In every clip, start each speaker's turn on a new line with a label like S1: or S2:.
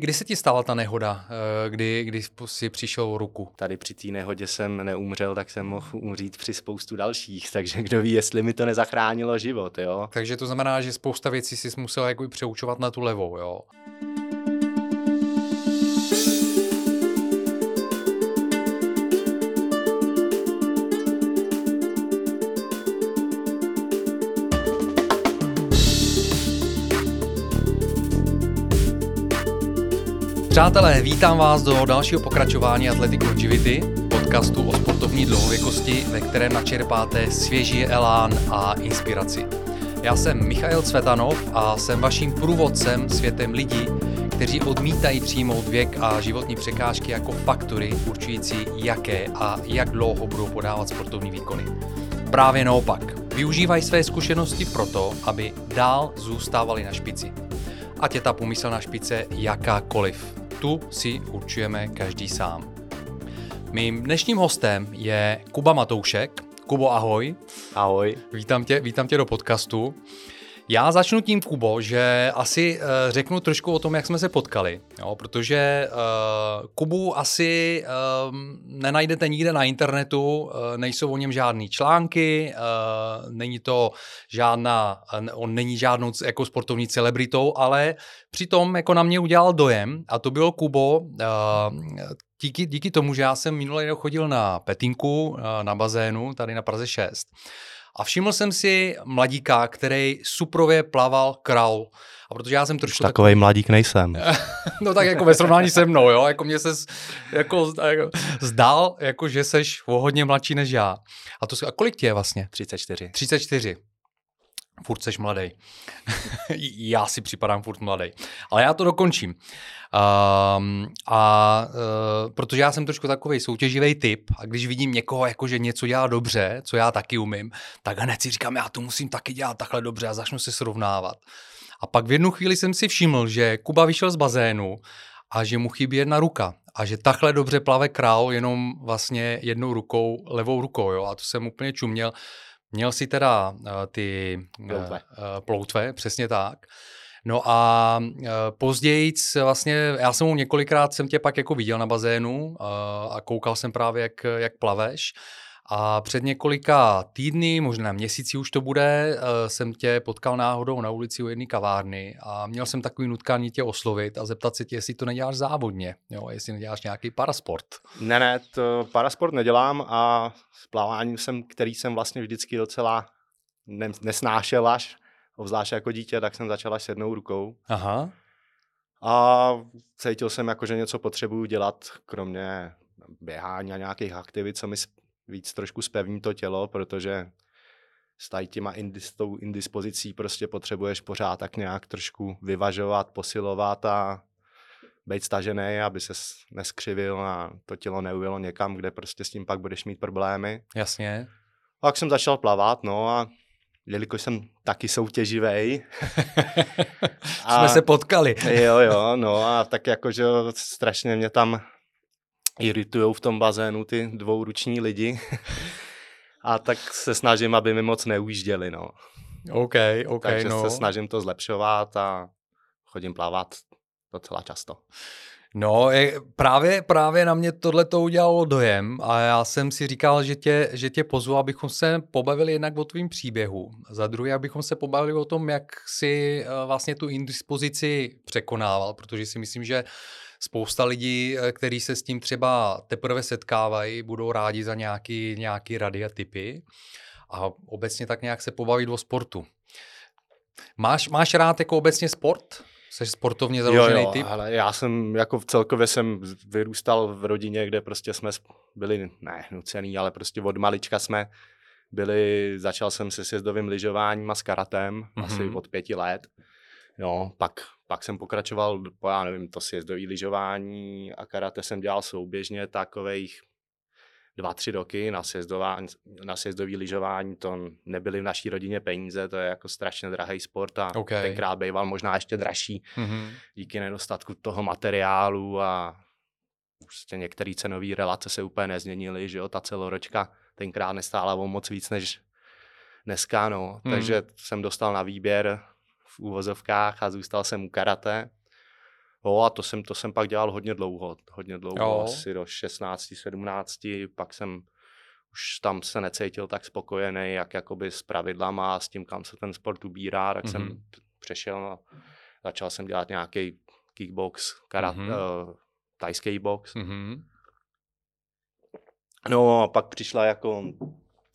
S1: Kdy se ti stala ta nehoda, eh, kdy, kdy si přišel o ruku?
S2: Tady při té nehodě jsem neumřel, tak jsem mohl umřít při spoustu dalších, takže kdo ví, jestli mi to nezachránilo život, jo.
S1: Takže to znamená, že spousta věcí si musel jako přeučovat na tu levou, jo. Přátelé, vítám vás do dalšího pokračování Athletic Longevity, podcastu o sportovní dlouhověkosti, ve kterém načerpáte svěží elán a inspiraci. Já jsem Michail Cvetanov a jsem vaším průvodcem světem lidí, kteří odmítají přijmout věk a životní překážky jako faktory určující, jaké a jak dlouho budou podávat sportovní výkony. Právě naopak, využívají své zkušenosti proto, aby dál zůstávali na špici. Ať je ta pomyslná špice jakákoliv tu si určujeme každý sám. Mým dnešním hostem je Kuba Matoušek. Kubo, ahoj.
S2: Ahoj.
S1: Vítám tě, vítám tě do podcastu. Já začnu tím, Kubo, že asi uh, řeknu trošku o tom, jak jsme se potkali, jo, protože uh, Kubu asi uh, nenajdete nikde na internetu, uh, nejsou o něm žádné články, uh, není to žádná, on není žádnou jako sportovní celebritou, ale přitom jako na mě udělal dojem a to bylo Kubo, uh, díky, díky tomu, že já jsem minulý rok chodil na petinku na bazénu tady na Praze 6 a všiml jsem si mladíka, který suprově plaval kraul. A protože já jsem trošku...
S2: Takový tak... mladík nejsem.
S1: no tak jako ve srovnání se mnou, jo. Jako mě se jako, jako, zdál, jako že seš o hodně mladší než já. A, to, a kolik tě je vlastně?
S2: 34.
S1: 34 furt seš mladý. já si připadám furt mladý. Ale já to dokončím. Um, a uh, protože já jsem trošku takový soutěživý typ a když vidím někoho, jako že něco dělá dobře, co já taky umím, tak hned si říkám, já to musím taky dělat takhle dobře a začnu se srovnávat. A pak v jednu chvíli jsem si všiml, že Kuba vyšel z bazénu a že mu chybí jedna ruka a že takhle dobře plave král jenom vlastně jednou rukou, levou rukou, jo, a to jsem úplně čuměl. Měl si teda uh, ty
S2: ploutve.
S1: Uh, ploutve, přesně tak. No a uh, později vlastně, já jsem mu několikrát jsem tě pak jako viděl na bazénu uh, a koukal jsem právě, jak, jak plaveš. A před několika týdny, možná měsíci už to bude, jsem tě potkal náhodou na ulici u jedné kavárny a měl jsem takový nutkání tě oslovit a zeptat se tě, jestli to neděláš závodně, jo, jestli neděláš nějaký parasport.
S2: Ne, ne, to parasport nedělám a s pláváním jsem, který jsem vlastně vždycky docela nesnášel až, obzvlášť jako dítě, tak jsem začal až s jednou rukou.
S1: Aha.
S2: A cítil jsem jako, že něco potřebuju dělat, kromě běhání a nějakých aktivit, co mi víc trošku spevní to tělo, protože s tady těma indis, tou indispozicí prostě potřebuješ pořád tak nějak trošku vyvažovat, posilovat a být stažený, aby se neskřivil a to tělo neujelo někam, kde prostě s tím pak budeš mít problémy.
S1: Jasně.
S2: A jak jsem začal plavat, no a jelikož jsem taky soutěživý.
S1: Jsme se potkali.
S2: jo, jo, no a tak jakože strašně mě tam iritují v tom bazénu ty dvouruční lidi. a tak se snažím, aby mi moc neujížděli, no.
S1: OK, OK,
S2: Takže
S1: no.
S2: se snažím to zlepšovat a chodím plavat docela často.
S1: No, je, právě, právě na mě tohle to udělalo dojem a já jsem si říkal, že tě, že tě pozvu, abychom se pobavili jednak o tvým příběhu. Za druhé, abychom se pobavili o tom, jak si eh, vlastně tu indispozici překonával, protože si myslím, že spousta lidí, eh, kteří se s tím třeba teprve setkávají, budou rádi za nějaký, nějaký rady a typy a obecně tak nějak se pobavit o sportu. Máš, máš rád jako obecně sport? Jsi sportovně založený
S2: jo, jo,
S1: typ?
S2: Ale já jsem, jako celkově jsem vyrůstal v rodině, kde prostě jsme byli, ne nucený, ale prostě od malička jsme byli, začal jsem se sjezdovým lyžováním a s karatem, mm-hmm. asi mhm. od pěti let. Jo, pak, pak jsem pokračoval, já nevím, to sjezdový lyžování a karate jsem dělal souběžně takových dva, tři roky na, sjezdová, na sjezdový lyžování, to nebyly v naší rodině peníze, to je jako strašně drahý sport a okay. tenkrát býval možná ještě dražší mm-hmm. díky nedostatku toho materiálu a prostě některé cenové relace se úplně nezměnily, že jo, ta celoročka tenkrát nestála o moc víc než dneska, no. Mm. Takže jsem dostal na výběr v úvozovkách a zůstal jsem u karate. Jo, a to jsem, to jsem pak dělal hodně dlouho, hodně dlouho,
S1: Jo.
S2: asi do 16, 17, pak jsem už tam se necítil tak spokojený, jak jakoby s pravidlama a s tím, kam se ten sport ubírá, tak mm-hmm. jsem
S1: Mhm.
S2: přešel a začal jsem dělat nějaký kickbox, karat,
S1: Mhm.
S2: mm-hmm. uh, tajský box.
S1: Mhm.
S2: No a pak přišla jako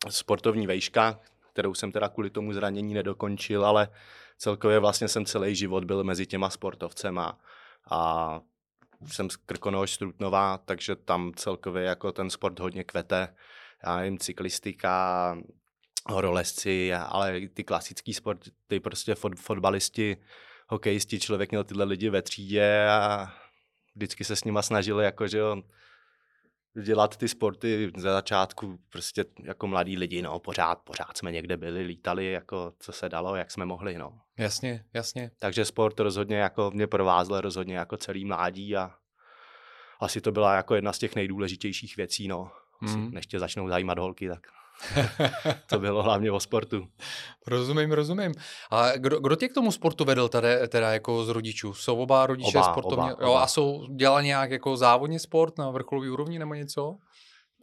S2: sportovní vejška, kterou jsem teda kvůli tomu zranění nedokončil, ale celkově vlastně jsem celý život byl mezi těma sportovcema a jsem z Krkonoš, z Trutnova, takže tam celkově jako ten sport hodně kvete. Já nevím, cyklistika, horolezci, ale i ty klasický sporty, ty prostě fot, fotbalisti, hokejisti, člověk měl tyhle lidi ve třídě a vždycky se s nima snažili jako, že jo, dělat ty sporty ze začátku prostě jako mladí lidi, no, pořád, pořád jsme někde byli, lítali, jako co se dalo, jak jsme mohli, no.
S1: Jasně, jasně.
S2: Takže sport rozhodně jako mě provázel rozhodně jako celý mládí a asi to byla jako jedna z těch nejdůležitějších věcí, no. Asi,
S1: Mhm.
S2: Než tě začnou zajímat holky, tak to bylo hlavně o sportu.
S1: Rozumím, rozumím. A kdo, kdo tě k tomu sportu vedl tady, teda jako z rodičů? Jsou oba rodiče
S2: Oba,
S1: sportovně?
S2: oba,
S1: Jo,
S2: oba.
S1: a jsou dělali nějak jako závodní sport na vrcholový úrovni nebo něco?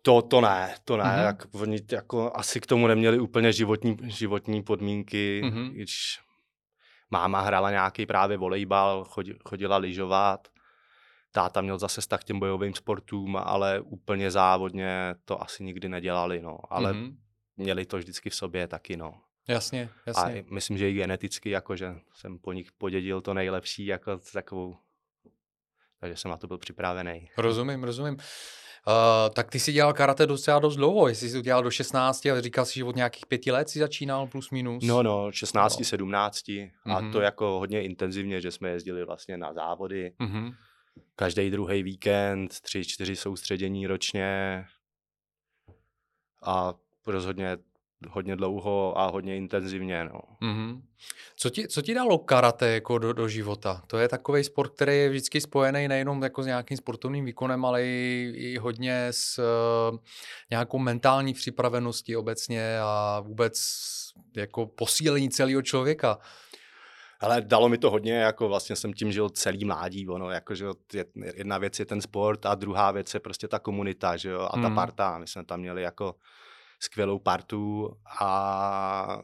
S2: To, to ne, to ne,
S1: Mhm.
S2: mm-hmm. jak, oni jako asi k tomu neměli úplně životní, životní podmínky,
S1: Mhm.
S2: mm-hmm. když máma hrála nějaký právě volejbal, chodila lyžovat, táta měl zase vztah k těm bojovým sportům, ale úplně závodně to asi nikdy nedělali, no, ale mm-hmm.
S1: Mhm.
S2: měli to vždycky v sobě taky, no.
S1: Jasně,
S2: A
S1: jasně.
S2: i- myslím, že i geneticky, jakože jsem po nich podědil to nejlepší, jako takovou, takže jsem na to byl připravený.
S1: Rozumím, rozumím. Uh, tak ty jsi dělal karate docela dost dlouho, jestli jsi to dělal do 16, ale říkal jsi, že od nějakých pěti let si začínal plus minus.
S2: No, no, 16,
S1: No.
S2: 17 a
S1: Mhm.
S2: to jako hodně intenzivně, že jsme jezdili vlastně na závody.
S1: Mhm.
S2: Každý druhý víkend, tři, čtyři soustředění ročně a rozhodně hodně dlouho a hodně intenzivně, no.
S1: Mhm. Co, ti, co ti dalo karate jako do, do života? To je takový sport, který je vždycky spojený nejenom jako s nějakým sportovním výkonem, ale i, i hodně s uh, nějakou mentální připraveností obecně a vůbec jako posílení celého člověka.
S2: Ale dalo mi to hodně, jako vlastně jsem tím žil celý mládí, ono, jako, že jedna věc je ten sport a druhá věc je prostě ta komunita, že jo, a ta
S1: Hmm.
S2: parta. My jsme tam měli jako skvělou partu a,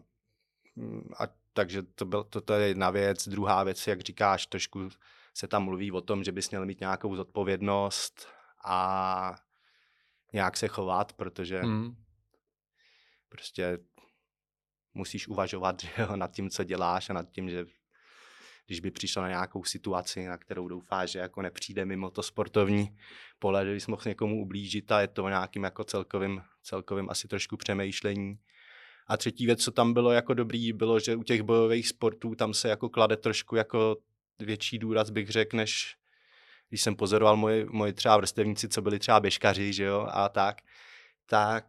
S2: a takže to, byl, to, to je jedna věc. Druhá věc, jak říkáš, trošku se tam mluví o tom, že bys měl mít nějakou zodpovědnost a nějak se chovat, protože
S1: Mhm.
S2: prostě musíš uvažovat že jo, nad tím, co děláš a nad tím, že když by přišla na nějakou situaci, na kterou doufáš, že jako nepřijde mimo to sportovní pole, že bys mohl někomu ublížit a je to nějakým jako celkovým, celkovým asi trošku přemýšlení. A třetí věc, co tam bylo jako dobrý, bylo, že u těch bojových sportů tam se jako klade trošku jako větší důraz, bych řekl, než když jsem pozoroval moje, moje třeba vrstevníci, co byli třeba běžkaři, že jo, a tak, tak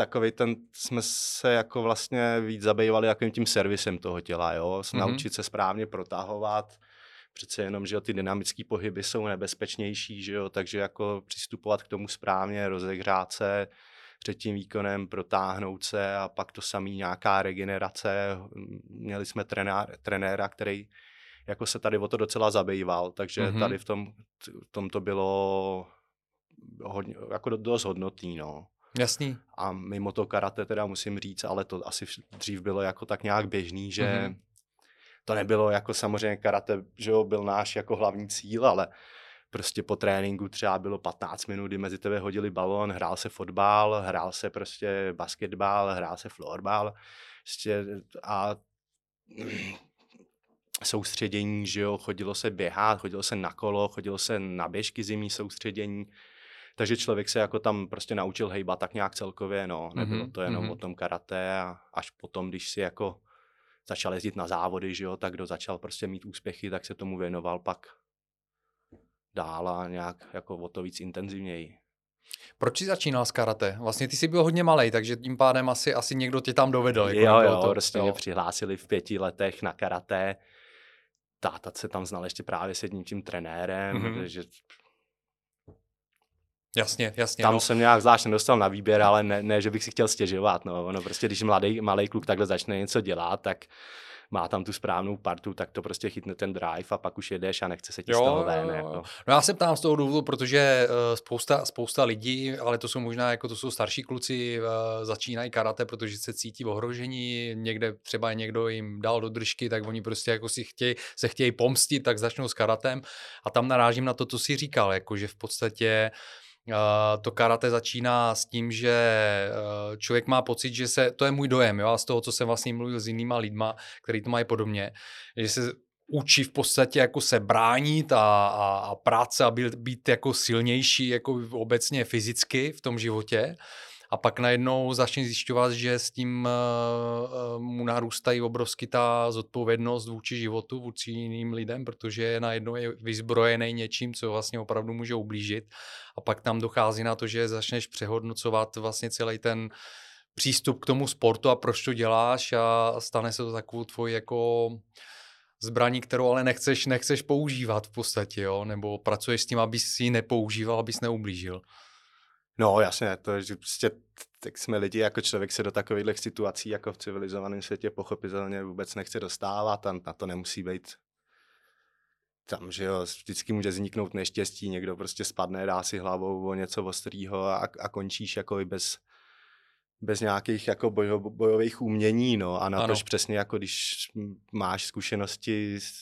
S2: takový ten, jsme se jako vlastně víc zabývali jakým tím servisem toho těla, jo,
S1: Mhm.
S2: mm-hmm. naučit se správně protahovat, přece jenom, že jo, ty dynamické pohyby jsou nebezpečnější, že jo, takže jako přistupovat k tomu správně, rozehřát se, před tím výkonem protáhnout se a pak to samý nějaká regenerace. Měli jsme trenér, trenéra, který jako se tady o to docela zabýval, takže
S1: Mhm.
S2: mm-hmm. tady v tom, v tom to bylo hodně, jako do- dost hodnotný, no.
S1: Jasný.
S2: A mimo to karate teda musím říct, ale to asi dřív bylo jako tak nějak běžný, že
S1: Mhm.
S2: mm-hmm. to nebylo jako samozřejmě karate, že jo, byl náš jako hlavní cíl, ale prostě po tréninku třeba bylo 15 minut, kdy mezi tebe hodili balon, hrál se fotbal, hrál se prostě basketbal, hrál se florbal prostě a soustředění, že jo, chodilo se běhat, chodilo se na kolo, chodilo se na běžky zimní soustředění, takže člověk se jako tam prostě naučil hejbat tak nějak celkově, no, nebylo
S1: Mhm,
S2: to jenom
S1: mhm.
S2: o tom karate a až potom, když si jako začal jezdit na závody, že jo, tak kdo začal prostě mít úspěchy, tak se tomu věnoval pak dál a nějak jako o to víc intenzivněji.
S1: Proč jsi začínal s karate? Vlastně ty jsi byl hodně malý, takže tím pádem asi, asi někdo tě tam dovedl. Jako
S2: jo,
S1: nebylo
S2: jo,
S1: to,
S2: prostě mě přihlásili v pěti letech na karate. Táta se tam znal ještě právě s jedním tím trenérem,
S1: Mhm.
S2: mm-hmm. takže
S1: Jasně, jasně.
S2: tam
S1: no.
S2: jsem nějak zvlášť nedostal na výběr, ale ne, ne, že bych si chtěl stěžovat. No. Ono prostě, když mladý, malý kluk takhle začne něco dělat, tak má tam tu správnou partu, tak to prostě chytne ten drive a pak už jedeš a nechce se ti jo, z toho ven. Jako.
S1: No já se ptám z toho důvodu, protože uh, spousta, spousta lidí, ale to jsou možná jako to jsou starší kluci, uh, začínají karate, protože se cítí ohrožení, někde třeba někdo jim dal do držky, tak oni prostě jako si chtějí, se chtějí pomstit, tak začnou s karatem a tam narážím na to, co si říkal, jako že v podstatě to karate začíná s tím, že eh, člověk má pocit, že se, to je můj dojem, jo, a z toho, co jsem vlastně mluvil s jinýma lidma, který to mají podobně, že se učí v podstatě jako se bránit a, a, a práce a být, být jako silnější jako obecně fyzicky v tom životě a pak najednou začne zjišťovat, že s tím uh, mu narůstají obrovsky ta zodpovědnost vůči životu, vůči jiným lidem, protože najednou je vyzbrojený něčím, co vlastně opravdu může ublížit. A pak tam dochází na to, že začneš přehodnocovat vlastně celý ten přístup k tomu sportu a proč to děláš a stane se to takovou tvoji jako zbraní, kterou ale nechceš, nechceš používat v podstatě, jo? nebo pracuješ s tím, abys si ji nepoužíval, abys neublížil.
S2: No jasně, to, že prostě tak jsme lidi, jako člověk se do takových situací jako v civilizovaném světě pochopitelně vůbec nechce dostávat a na to nemusí být tam, že jo, vždycky může vzniknout neštěstí, někdo prostě spadne, dá si hlavou o něco ostrýho a, a končíš jako i bez, bez nějakých jako bojo, bojových umění, no. A na to přesně jako když máš zkušenosti s,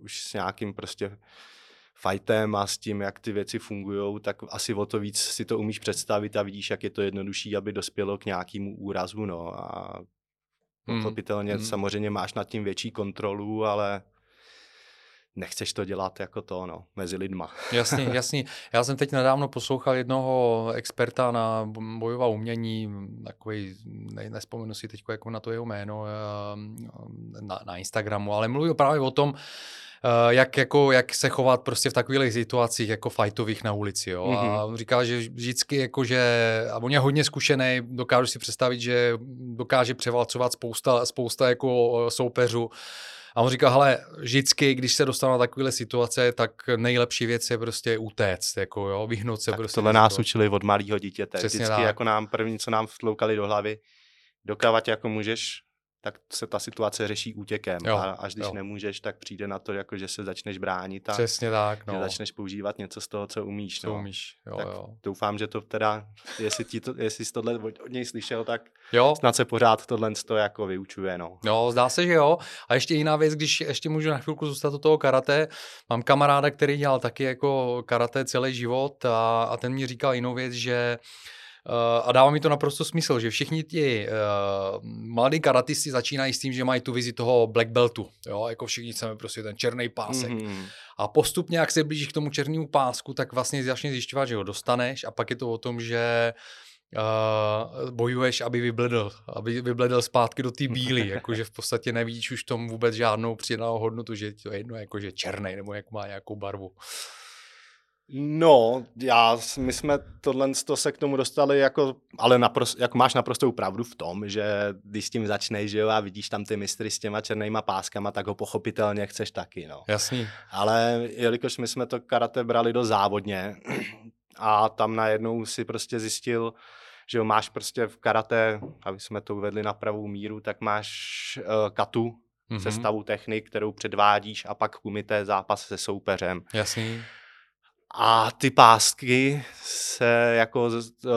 S2: už s nějakým prostě fightem a s tím, jak ty věci fungují, tak asi o to víc si to umíš představit a vidíš, jak je to jednodušší, aby dospělo k nějakému úrazu. No. A hmm, pochopitelně hmm. samozřejmě máš nad tím větší kontrolu, ale nechceš to dělat jako to, no, mezi lidma.
S1: Jasně, jasně. Já jsem teď nedávno poslouchal jednoho experta na bojová umění, takový, ne, nespomenu si teď jako na to jeho jméno, eh, na, na Instagramu, ale mluvil právě o tom, jak, jako, jak se chovat prostě v takových situacích jako fightových na ulici. Jo? Mm-hmm. A on říkal, že vždycky jako, že, a on je hodně zkušený, dokážu si představit, že dokáže převalcovat spousta, spousta jako eh, soupeřů. A on říká, hele, vždycky, když se dostane na takovéhle situace, tak nejlepší věc je prostě utéct, jako jo, vyhnout se
S2: tak
S1: prostě.
S2: Tohle nás učili od malého dítěte. Přesně vždycky tak. jako nám první, co nám vtloukali do hlavy, dokávat jako můžeš, tak se ta situace řeší útěkem. Jo, a až když jo. nemůžeš, tak přijde na to, jako, že se začneš bránit a
S1: Přesně tak, no.
S2: že začneš používat něco z toho, co umíš.
S1: Co no. umíš, jo,
S2: tak
S1: jo.
S2: Doufám, že to teda, jestli, ti to, jestli jsi tohle od něj slyšel, tak jo. snad se pořád tohle to jako vyučuje. No.
S1: Jo, zdá se, že jo. A ještě jiná věc, když ještě můžu na chvilku zůstat do toho karate, mám kamaráda, který dělal taky jako karate celý život a, a ten mi říkal jinou věc, že Eh, a dává mi to naprosto smysl, že všichni ti uh, mladí karatisti začínají s tím, že mají tu vizi toho black beltu. Jo? Jako všichni chceme prostě ten černý pásek. Mm-hmm. A postupně, jak se blížíš k tomu černému pásku, tak vlastně začneš zjišťovat, že ho dostaneš a pak je to o tom, že uh, bojuješ, aby vybledl, aby vybledl zpátky do té bílé, jakože v podstatě nevíš už tomu vůbec žádnou přidanou hodnotu, že to je jedno, jakože černý nebo jak má nějakou barvu.
S2: No, já, my jsme tohle to se k tomu dostali jako, ale naprosto, jako máš naprostou pravdu v tom, že když s tím začneš, že jo, a vidíš tam ty mistry s těma černýma páskama, tak ho pochopitelně chceš taky, no.
S1: Jasný.
S2: Ale jelikož my jsme to karate brali do závodně a tam najednou si prostě zjistil, že jo, máš prostě v karate, aby jsme to uvedli na pravou míru, tak máš uh, katu, mm-hmm. sestavu technik, kterou předvádíš a pak kumité zápas se soupeřem.
S1: Jasný.
S2: A ty pásky se jako uh,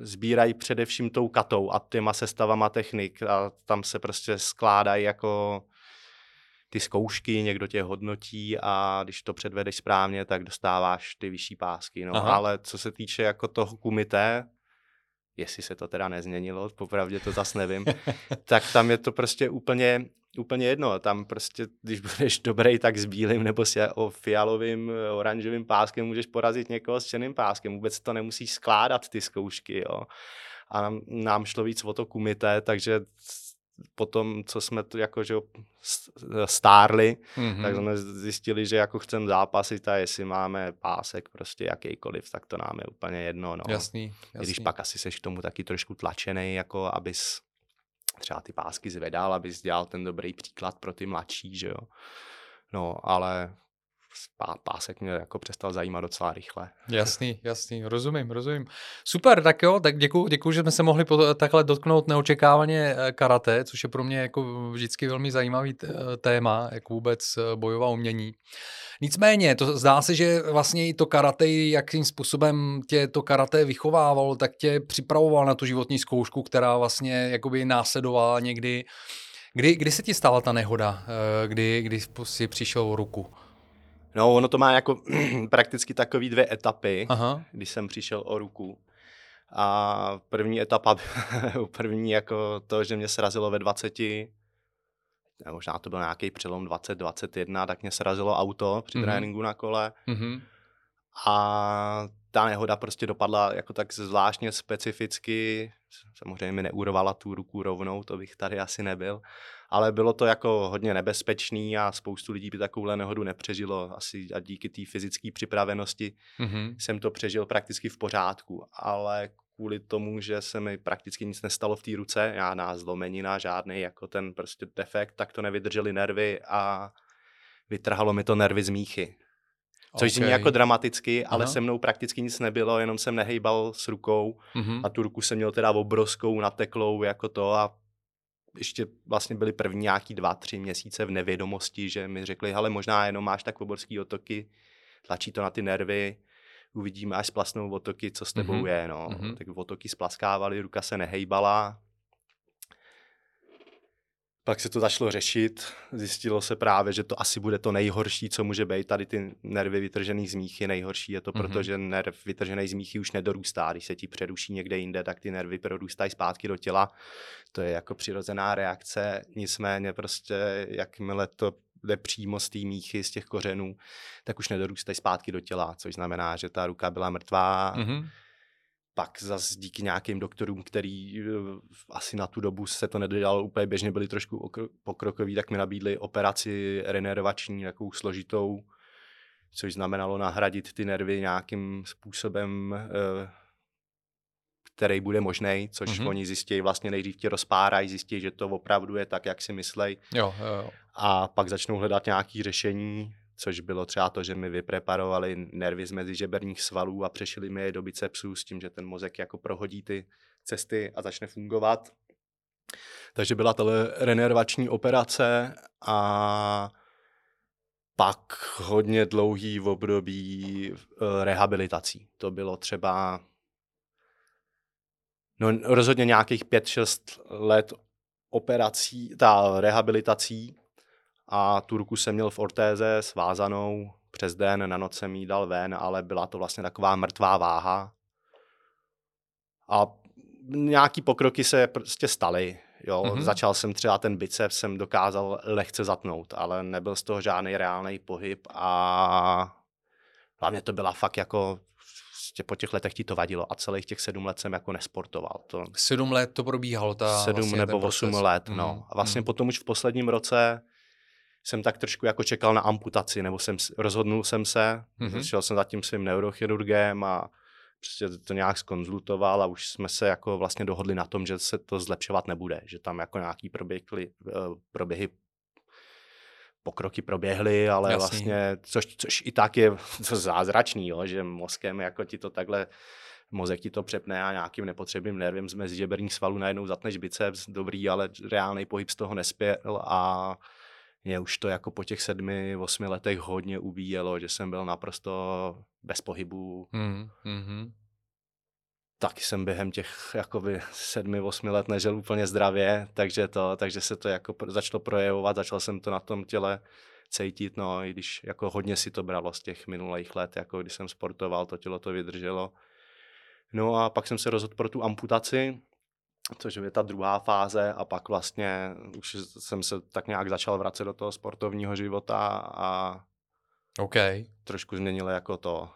S2: sbírají především tou katou a těma sestavama technik a tam se prostě skládají jako ty zkoušky, někdo tě hodnotí a když to předvedeš správně, tak dostáváš ty vyšší pásky. No. Ale co se týče jako toho kumité, jestli se to teda nezměnilo, popravdě to zas nevím, tak tam je to prostě úplně úplně jedno. Tam prostě, když budeš dobrý, tak s bílým nebo s o fialovým, oranžovým páskem můžeš porazit někoho s černým páskem. Vůbec to nemusíš skládat ty zkoušky, jo. A nám, nám šlo víc o to kumité, takže potom, co jsme tu jako, že stárli, mm-hmm. tak jsme zjistili, že jako chceme zápasit a jestli máme pásek prostě jakýkoliv, tak to nám je úplně jedno. No.
S1: Jasný, jasný.
S2: Když pak asi seš k tomu taky trošku tlačený, jako abys třeba ty pásky zvedal, abys dělal ten dobrý příklad pro ty mladší, že jo. No, ale pásek mě jako přestal zajímat docela rychle.
S1: Jasný, jasný, rozumím, rozumím. Super, tak jo, tak děkuji, děkuji, že jsme se mohli takhle dotknout neočekávaně eh, karate, což je pro mě jako vždycky velmi zajímavý téma, jak vůbec bojová umění. Nicméně, to zdá se, že vlastně i to karate, jakým způsobem tě to karate vychovávalo, tak tě připravoval na tu životní zkoušku, která vlastně jakoby následovala někdy. Kdy, kdy se ti stala ta nehoda, eh, kdy, kdy jsi přišel ruku?
S2: No, ono to má jako prakticky takové dvě etapy, Aha. když jsem přišel o ruku. A první etapa, první jako to, že mě srazilo ve 20, možná to byl nějaký přelom 20-21, tak mě srazilo auto při mm-hmm. tréninku na kole. Mm-hmm. A ta nehoda prostě dopadla jako tak zvláštně specificky. Samozřejmě mi neurovala tu ruku rovnou, to bych tady asi nebyl. Ale bylo to jako hodně nebezpečný a spoustu lidí by takovouhle nehodu nepřežilo. Asi a díky té fyzické připravenosti mm-hmm. jsem to přežil prakticky v pořádku. Ale kvůli tomu, že se mi prakticky nic nestalo v té ruce, žádná zlomenina, žádný jako ten prostě defekt, tak to nevydržely nervy a vytrhalo mi to nervy z míchy. Což okay. zní jako dramaticky, ale Aha. se mnou prakticky nic nebylo, jenom jsem nehejbal s rukou mm-hmm. a tu ruku jsem měl teda obrovskou, nateklou jako to a ještě vlastně byly první nějaký dva, tři měsíce v nevědomosti, že mi řekli, ale možná jenom máš tak obrovský otoky, tlačí to na ty nervy, uvidíme, až splasnou otoky, co s tebou mm-hmm. je. No. Mm-hmm. Tak otoky splaskávaly, ruka se nehejbala. Pak se to začalo řešit, zjistilo se právě, že to asi bude to nejhorší, co může být. Tady ty nervy vytržený z míchy, nejhorší je to, mm-hmm. protože nerv vytržený z míchy už nedorůstá. Když se ti přeruší někde jinde, tak ty nervy prorůstají zpátky do těla. To je jako přirozená reakce. Nicméně prostě, jakmile to jde přímo z té míchy, z těch kořenů, tak už nedorůstají zpátky do těla, což znamená, že ta ruka byla mrtvá. Mm-hmm. Pak zase díky nějakým doktorům, který eh, asi na tu dobu se to nedělalo úplně běžně, byli trošku pokrokoví, tak mi nabídli operaci renervační, takovou složitou, což znamenalo nahradit ty nervy nějakým způsobem eh, který bude možný, což mm-hmm. oni zjistí vlastně nejdřív tě rozpárají, zjistí, že to opravdu je tak, jak si myslej.
S1: Jo, jo, jo.
S2: A pak začnou hledat nějaké řešení, což bylo třeba to, že mi vypreparovali nervy z mezižeberních svalů a přešili mi je do bicepsů s tím, že ten mozek jako prohodí ty cesty a začne fungovat. Takže byla tohle renervační operace a pak hodně dlouhý v období eh, rehabilitací. To bylo třeba no rozhodně nějakých 5-6 let operací, ta rehabilitací a tu ruku jsem měl v ortéze svázanou, přes den, na noc jsem jí dal ven, ale byla to vlastně taková mrtvá váha. A nějaký pokroky se prostě staly. Jo, mm-hmm. začal jsem třeba ten biceps, jsem dokázal lehce zatnout, ale nebyl z toho žádný reálný pohyb a hlavně to byla fakt jako prostě po těch letech ti to vadilo a celých těch sedm let jsem jako nesportoval. To...
S1: Sedm let to probíhalo ta
S2: Sedm vlastně nebo osm let, mm. no. A vlastně mm. potom už v posledním roce jsem tak trošku jako čekal na amputaci, nebo jsem, rozhodnul jsem se, mm-hmm. šel jsem za tím svým neurochirurgem a prostě to nějak skonzultoval a už jsme se jako vlastně dohodli na tom, že se to zlepšovat nebude, že tam jako nějaký proběhly, eh, proběhy pokroky proběhly, ale Jasný. vlastně, což, což i tak je to zázračný, jo, že mozkem jako ti to takhle mozek ti to přepne a nějakým nepotřebným nervem z mezižeberních svalů najednou zatneš biceps, dobrý, ale reálný pohyb z toho nespěl a mě už to jako po těch sedmi, osmi letech hodně ubíjelo, že jsem byl naprosto bez pohybu. Mm, mm-hmm taky jsem během těch jakoby sedmi, osmi let nežil úplně zdravě, takže, to, takže se to jako začalo projevovat, začal jsem to na tom těle cítit, no i když jako hodně si to bralo z těch minulých let, jako když jsem sportoval, to tělo to vydrželo. No a pak jsem se rozhodl pro tu amputaci, což je ta druhá fáze a pak vlastně už jsem se tak nějak začal vracet do toho sportovního života a
S1: okay.
S2: trošku změnilo jako to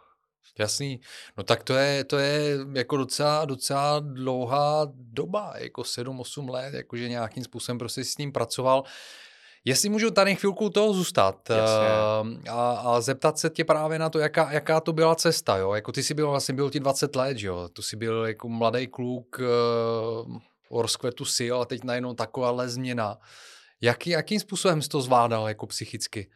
S1: Jasný. No tak to je, to je jako docela, docela dlouhá doba, jako 7-8 let, jakože nějakým způsobem prostě s ním pracoval. Jestli můžu tady chvilku toho zůstat uh, a, a zeptat se tě právě na to, jaká, jaká to byla cesta, jo? Jako ty jsi byl vlastně, byl ti 20 let, jo? Tu jsi byl jako mladý kluk uh, o rozkvetu sil a teď najednou takováhle změna. Jaký, jakým způsobem jsi to zvládal jako psychicky?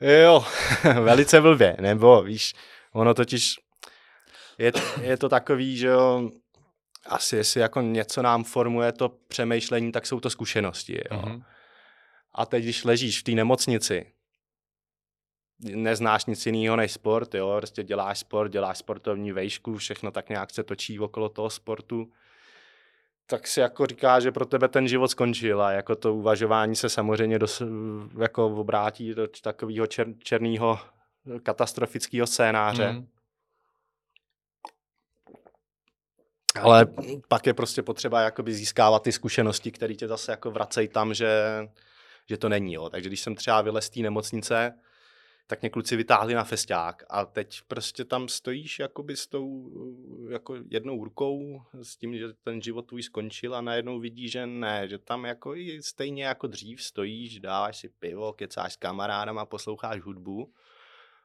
S2: Jo, velice blbě, nebo víš, ono totiž je, je to takový, že jo, asi jestli jako něco nám formuje to přemýšlení, tak jsou to zkušenosti. Jo. Mm-hmm. A teď, když ležíš v té nemocnici, neznáš nic jiného než sport, jo, prostě děláš sport, děláš sportovní vejšku, všechno tak nějak se točí okolo toho sportu, tak si jako říká, že pro tebe ten život skončil a jako to uvažování se samozřejmě dos, jako obrátí do takového čer, černého katastrofického scénáře. Mm. Ale pak je prostě potřeba jakoby získávat ty zkušenosti, které tě zase jako vracejí tam, že, že to není. Jo. Takže když jsem třeba vylez z té nemocnice, tak mě kluci vytáhli na festiák a teď prostě tam stojíš jakoby s tou jako jednou rukou s tím, že ten život tvůj skončil a najednou vidíš, že ne, že tam jako i stejně jako dřív stojíš, dáváš si pivo, kecáš s kamarádama, posloucháš hudbu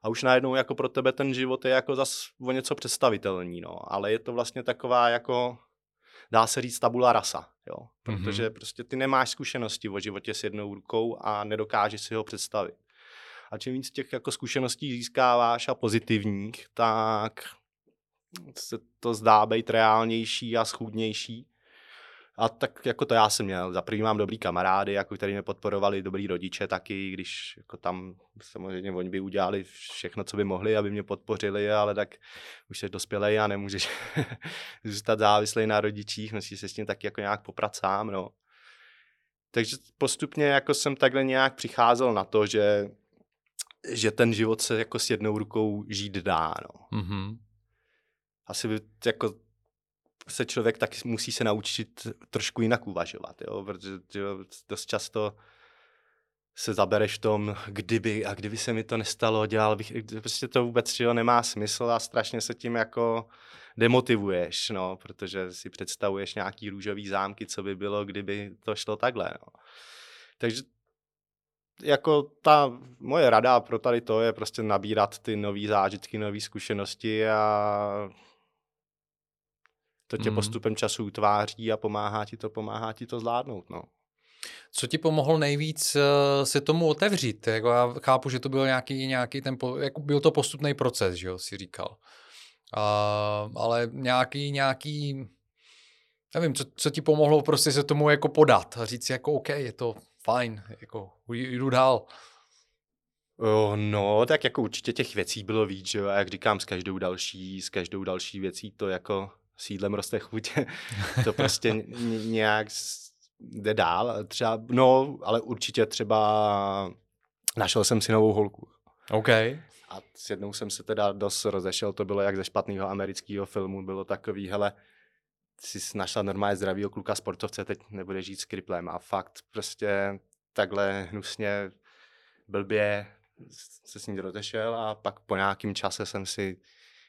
S2: a už najednou jako pro tebe ten život je jako zas o něco představitelný, no, ale je to vlastně taková jako dá se říct tabula rasa, jo, protože mm-hmm. prostě ty nemáš zkušenosti o životě s jednou rukou a nedokážeš si ho představit. A čím víc těch jako zkušeností získáváš a pozitivních, tak se to zdá být reálnější a schůdnější. A tak jako to já jsem měl. Za první mám dobrý kamarády, jako který mě podporovali, dobrý rodiče taky, když jako tam samozřejmě oni by udělali všechno, co by mohli, aby mě podpořili, ale tak už jsi dospělej a nemůžeš zůstat závislý na rodičích, musíš se s tím taky jako nějak poprat sám, no. Takže postupně jako jsem takhle nějak přicházel na to, že že ten život se jako s jednou rukou žít dá, no. Mm-hmm. Asi by jako se člověk taky musí se naučit trošku jinak uvažovat, jo, protože jo, dost často se zabereš v tom, kdyby a kdyby se mi to nestalo, dělal bych, prostě to vůbec jo, nemá smysl a strašně se tím jako demotivuješ, no, protože si představuješ nějaký růžový zámky, co by bylo, kdyby to šlo takhle, no. Takže jako ta moje rada pro tady to je prostě nabírat ty nové zážitky, nové zkušenosti a to tě mm. postupem času utváří a pomáhá ti to, pomáhá ti to zvládnout, no.
S1: Co ti pomohlo nejvíc uh, se tomu otevřít? Jako já chápu, že to byl nějaký, nějaký ten, jako byl to postupný proces, že jo, si říkal. Uh, ale nějaký, nějaký, nevím, co, co ti pomohlo prostě se tomu jako podat a říct si jako OK, je to fajn, jako jdu dál.
S2: Oh, no, tak jako určitě těch věcí bylo víc, že jo, a jak říkám, s každou další, s každou další věcí to jako sídlem roste chuť, to prostě nějak jde dál, třeba, no, ale určitě třeba našel jsem si novou holku.
S1: OK.
S2: A s jednou jsem se teda dost rozešel, to bylo jak ze špatného amerického filmu, bylo takový, hele, si našla normálně zdravýho kluka sportovce, teď nebude žít s kriplem a fakt prostě takhle hnusně blbě se s ní rozešel a pak po nějakém čase jsem si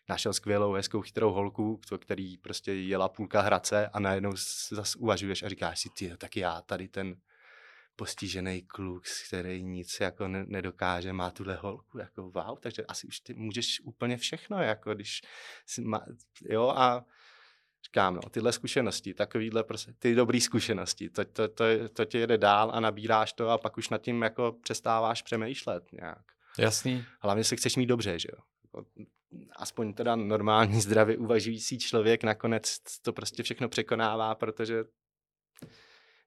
S2: našel skvělou, hezkou, chytrou holku, který prostě jela půlka Hradce a najednou zase uvažuješ a říkáš si, ty, tak já tady ten postižený kluk, který nic jako ne- nedokáže, má tuhle holku, jako wow, takže asi už ty můžeš úplně všechno, jako když si má, jo, a říkám, no, tyhle zkušenosti, takovýhle prostě, ty dobré zkušenosti, to, to, to, to tě jede dál a nabíráš to a pak už nad tím jako přestáváš přemýšlet nějak.
S1: Jasný.
S2: Hlavně se chceš mít dobře, že jo. Aspoň teda normální, zdravě uvažující člověk nakonec to prostě všechno překonává, protože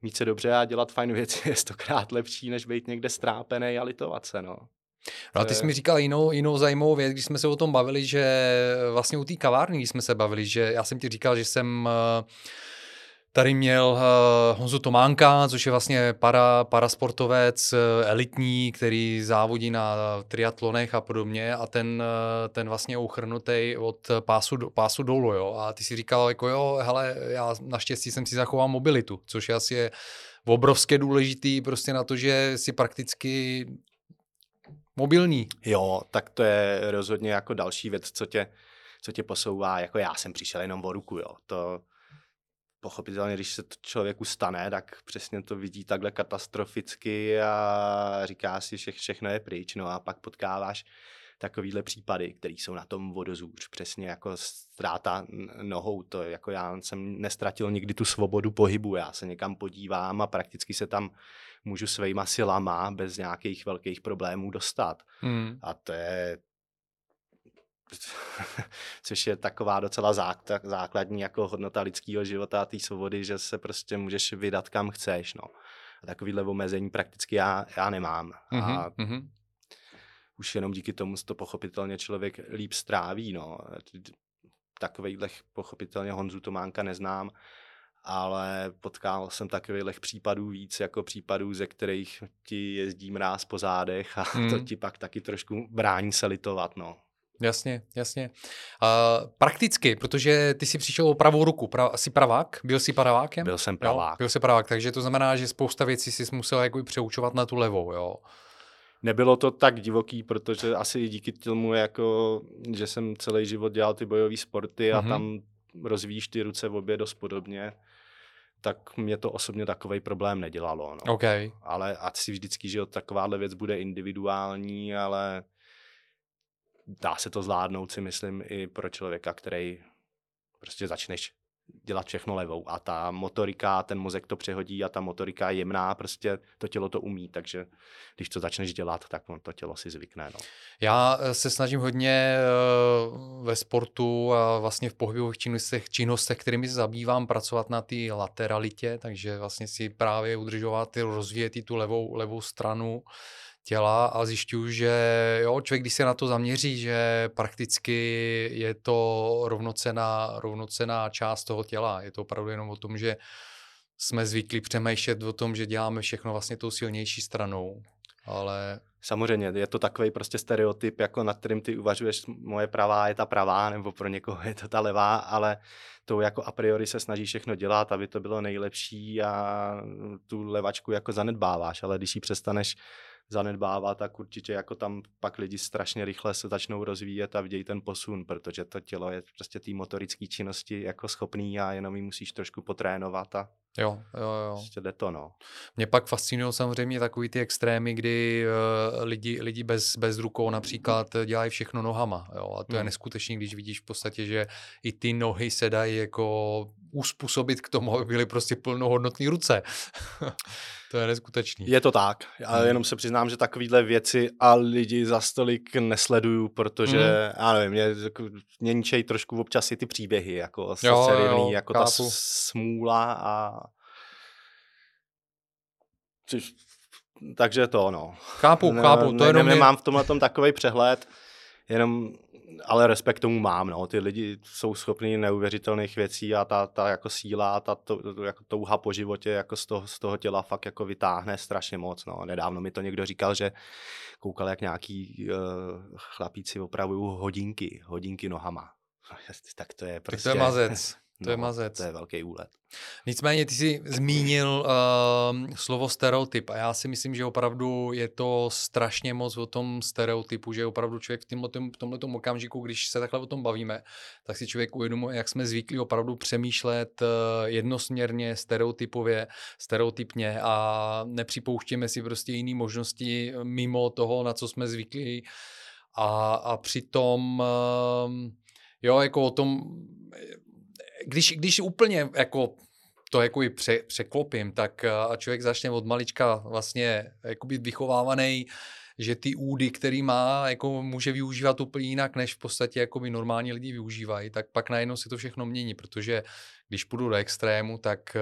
S2: mít se dobře a dělat fajn věci je stokrát lepší, než být někde strápený a litovat se, no.
S1: No a ty jsi mi říkal jinou, jinou zajímavou věc, když jsme se o tom bavili, že vlastně u té kavárny, když jsme se bavili, že já jsem ti říkal, že jsem uh, Tady měl uh, Honzu Tománka, což je vlastně para, parasportovec uh, elitní, který závodí na triatlonech a podobně a ten, uh, ten vlastně uchrnutý od pásu, do, pásu dolů, jo. A ty si říkal, jako jo, hele, já naštěstí jsem si zachoval mobilitu, což je asi je obrovské důležitý prostě na to, že si prakticky mobilní.
S2: Jo, tak to je rozhodně jako další věc, co tě, co tě posouvá. Jako já jsem přišel jenom o ruku, jo. To, pochopitelně, když se to člověku stane, tak přesně to vidí takhle katastroficky a říká si, že všechno je pryč, no a pak potkáváš takovýhle případy, které jsou na tom vodozůř, přesně jako ztráta nohou, to jako já jsem nestratil nikdy tu svobodu pohybu, já se někam podívám a prakticky se tam můžu svýma silama bez nějakých velkých problémů dostat.
S1: Mm.
S2: A to je což je taková docela základní jako hodnota lidského života a té svobody, že se prostě můžeš vydat kam chceš. No. A takovýhle omezení prakticky já, já nemám. Mm-hmm. A
S1: mm-hmm.
S2: už jenom díky tomu to pochopitelně člověk líp stráví. No. Takovýhle pochopitelně Honzu Tománka neznám, ale potkal jsem takových případů víc, jako případů, ze kterých ti jezdí mráz po zádech a mm. to mhm. ti pak taky trošku brání se litovat. No.
S1: Jasně, jasně. Uh, prakticky, protože ty jsi přišel o pravou ruku, pra, jsi pravák? Byl jsi pravákem?
S2: Byl jsem pravák.
S1: Jo, byl jsi pravák, takže to znamená, že spousta věcí jsi musel jako přeučovat na tu levou, jo?
S2: Nebylo to tak divoký, protože asi díky tomu, jako, že jsem celý život dělal ty bojové sporty a mm-hmm. tam rozvíjíš ty ruce v obě dost podobně, tak mě to osobně takový problém nedělalo. No.
S1: Okay.
S2: Ale asi vždycky, že takováhle věc bude individuální, ale dá se to zvládnout, si myslím, i pro člověka, který prostě začneš dělat všechno levou a ta motorika, ten mozek to přehodí a ta motorika je jemná, prostě to tělo to umí, takže když to začneš dělat, tak to tělo si zvykne. No.
S1: Já eh, se snažím hodně eh, ve sportu a vlastně v pohybových činnostech, činnostech kterými se zabývám, pracovat na té lateralitě, takže vlastně si právě udržovat, rozvíjet tu levou, levou stranu těla a zjišťuju, že jo, člověk, když se na to zaměří, že prakticky je to rovnocená, rovnocená část toho těla. Je to opravdu jenom o tom, že jsme zvyklí přemýšlet o tom, že děláme všechno vlastně tou silnější stranou, ale...
S2: Samozřejmě, je to takový prostě stereotyp, jako nad kterým ty uvažuješ, moje pravá je ta pravá, nebo pro někoho je to ta levá, ale to jako a priori se snaží všechno dělat, aby to bylo nejlepší a tu levačku jako zanedbáváš, ale když ji přestaneš zanedbávat, tak určitě jako tam pak lidi strašně rychle se začnou rozvíjet a vidějí ten posun, protože to tělo je prostě té motorické činnosti jako schopný a jenom ji musíš trošku potrénovat a
S1: Jo, jo, jo.
S2: Prostě jde to, no.
S1: Mě pak fascinují samozřejmě takový ty extrémy, kdy uh, lidi, lidi bez, bez rukou například dělají všechno nohama. Jo? A to hmm. je neskutečný, když vidíš v podstatě, že i ty nohy se dají jako uspůsobit k tomu, aby byly prostě plnohodnotné ruce. to je neskutečný.
S2: Je to tak. Já hmm. jenom se přiznám, že takovýhle věci a lidi za stolik nesleduju, protože, hmm. já nevím, mě, jako, mě ničej trošku občas i ty příběhy, jako jo, jo, jako chápu. ta smůla a takže to, no.
S1: Chápu, ne, chápu. To
S2: ne, jenom nemám je... v tomhle tom takový přehled, jenom, ale respekt tomu mám, no. Ty lidi jsou schopní neuvěřitelných věcí a ta, ta jako síla, ta to, to, jako touha po životě jako z toho, z toho těla fakt jako vytáhne strašně moc, no. Nedávno mi to někdo říkal, že koukal, jak nějaký uh, chlapíci opravují hodinky, hodinky nohama. tak to je prostě...
S1: Tak to je prostě- mazec. To no, je mazec.
S2: To je velký úlet.
S1: Nicméně ty jsi zmínil uh, slovo stereotyp a já si myslím, že opravdu je to strašně moc o tom stereotypu, že opravdu člověk v, tomhle, v tomhle okamžiku, když se takhle o tom bavíme, tak si člověk uvědomuje, jak jsme zvyklí opravdu přemýšlet uh, jednosměrně, stereotypově, stereotypně a nepřipouštíme si prostě jiné možnosti mimo toho, na co jsme zvyklí a, a přitom uh, jo, jako o tom když, když úplně jako to jako i pře, překlopím, tak a člověk začne od malička vlastně jako být vychovávaný, že ty údy, který má, jako může využívat úplně jinak, než v podstatě jako by normální lidi využívají, tak pak najednou se to všechno mění, protože když půjdu do extrému, tak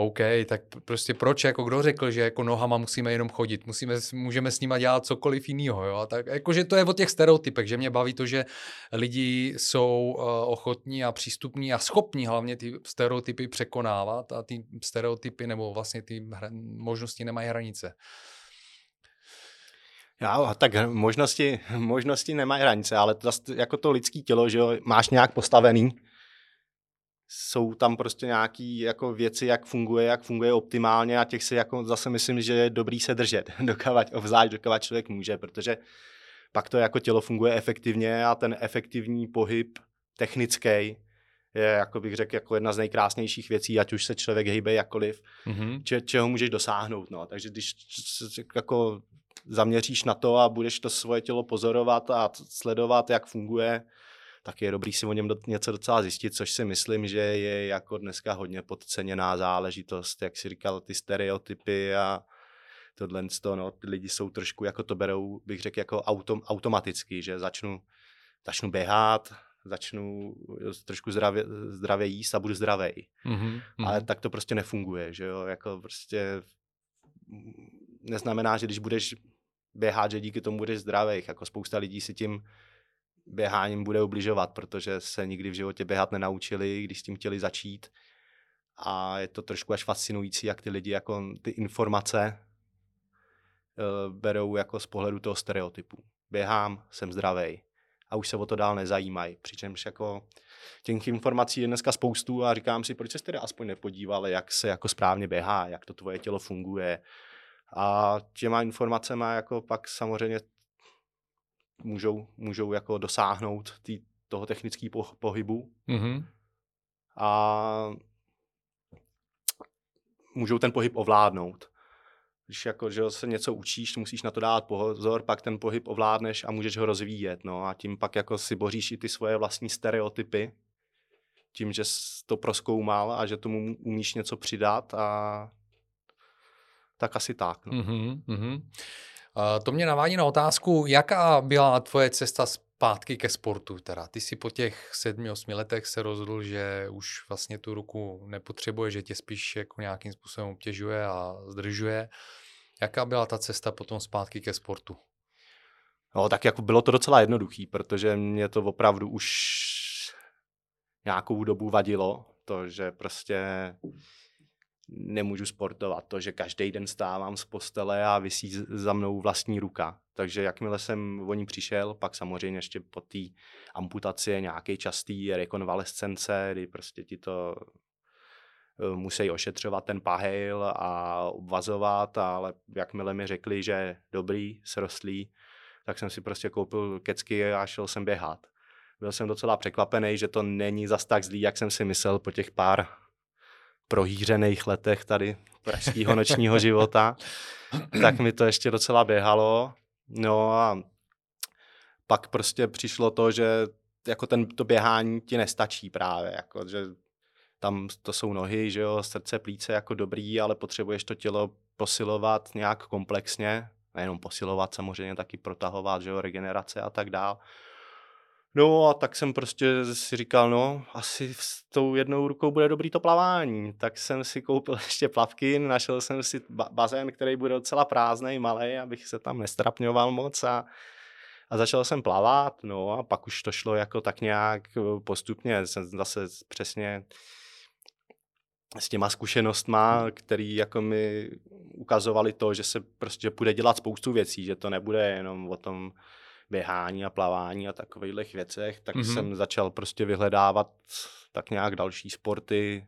S1: OK, tak prostě proč, jako kdo řekl, že jako nohama musíme jenom chodit, musíme, můžeme s nima dělat cokoliv jiného, jo, tak jakože to je o těch stereotypech, že mě baví to, že lidi jsou uh, ochotní a přístupní a schopní hlavně ty stereotypy překonávat a ty stereotypy nebo vlastně ty hra, možnosti nemají hranice.
S2: Já, tak možnosti, možnosti nemají hranice, ale to, jako to lidský tělo, že jo, máš nějak postavený, jsou tam prostě nějaké jako věci, jak funguje, jak funguje optimálně a těch si jako zase myslím, že je dobrý se držet, dokavať, obzvlášť dokavať člověk může, protože pak to jako tělo funguje efektivně a ten efektivní pohyb technický je, jako bych řekl, jako jedna z nejkrásnějších věcí, ať už se člověk hýbe jakkoliv, mm-hmm. če, čeho můžeš dosáhnout. No. Takže když jako zaměříš na to a budeš to svoje tělo pozorovat a sledovat, jak funguje, tak je dobrý si o něm do, něco docela zjistit, což si myslím, že je jako dneska hodně podceněná záležitost, jak si říkal, ty stereotypy a tohle, no, ty lidi jsou trošku, jako to berou, bych řekl, jako autom, automaticky, že začnu, začnu běhat, začnu trošku zdravě, zdravě jíst a budu zdravý. Mm-hmm. Ale tak to prostě nefunguje, že jo, jako prostě neznamená, že když budeš běhat, že díky tomu budeš zdravý. Jako spousta lidí si tím běháním bude ubližovat, protože se nikdy v životě běhat nenaučili, když s tím chtěli začít. A je to trošku až fascinující, jak ty lidi jako ty informace uh, berou jako z pohledu toho stereotypu. Běhám, jsem zdravý a už se o to dál nezajímají. Přičemž jako těch informací je dneska spoustu a říkám si, proč se teda aspoň nepodívali, jak se jako správně běhá, jak to tvoje tělo funguje. A těma informacemi jako pak samozřejmě můžou, můžou jako dosáhnout tý, toho technického pohybu. Mm-hmm. A můžou ten pohyb ovládnout. Když jako, že se něco učíš, musíš na to dát pozor, pak ten pohyb ovládneš a můžeš ho rozvíjet. No a tím pak jako si boříš i ty svoje vlastní stereotypy, tím, že jsi to proskoumal a že tomu umíš něco přidat a tak asi tak. No. Mm-hmm,
S1: mm-hmm. To mě navádí na otázku, jaká byla tvoje cesta zpátky ke sportu? Teda ty si po těch sedmi, osmi letech se rozhodl, že už vlastně tu ruku nepotřebuje, že tě spíš jako nějakým způsobem obtěžuje a zdržuje. Jaká byla ta cesta potom zpátky ke sportu?
S2: No, tak jako bylo to docela jednoduchý, protože mě to opravdu už nějakou dobu vadilo, to, že prostě nemůžu sportovat. To, že každý den stávám z postele a vysí za mnou vlastní ruka. Takže jakmile jsem o ní přišel, pak samozřejmě ještě po té amputaci nějaký častý rekonvalescence, kdy prostě ti to eh, musí ošetřovat ten pahejl a obvazovat, ale jakmile mi řekli, že dobrý, srostlý, tak jsem si prostě koupil kecky a šel jsem běhat. Byl jsem docela překvapený, že to není zas tak zlý, jak jsem si myslel po těch pár prohýřených letech tady pražského nočního života, tak mi to ještě docela běhalo. No a pak prostě přišlo to, že jako ten, to běhání ti nestačí právě, jako, že tam to jsou nohy, že jo, srdce, plíce jako dobrý, ale potřebuješ to tělo posilovat nějak komplexně, nejenom posilovat, samozřejmě taky protahovat, že jo, regenerace a tak dál. No a tak jsem prostě si říkal, no asi s tou jednou rukou bude dobrý to plavání. Tak jsem si koupil ještě plavky, našel jsem si bazén, který bude docela prázdný, malý, abych se tam nestrapňoval moc a, a začal jsem plavat, no a pak už to šlo jako tak nějak eh, postupně, jsem zase přesně s těma zkušenostma, který jako mi ukazovali to, že se prostě bude dělat spoustu věcí, že to nebude jenom o tom běhání a plavání a takových věcech, tak mm-hmm. jsem začal prostě vyhledávat tak nějak další sporty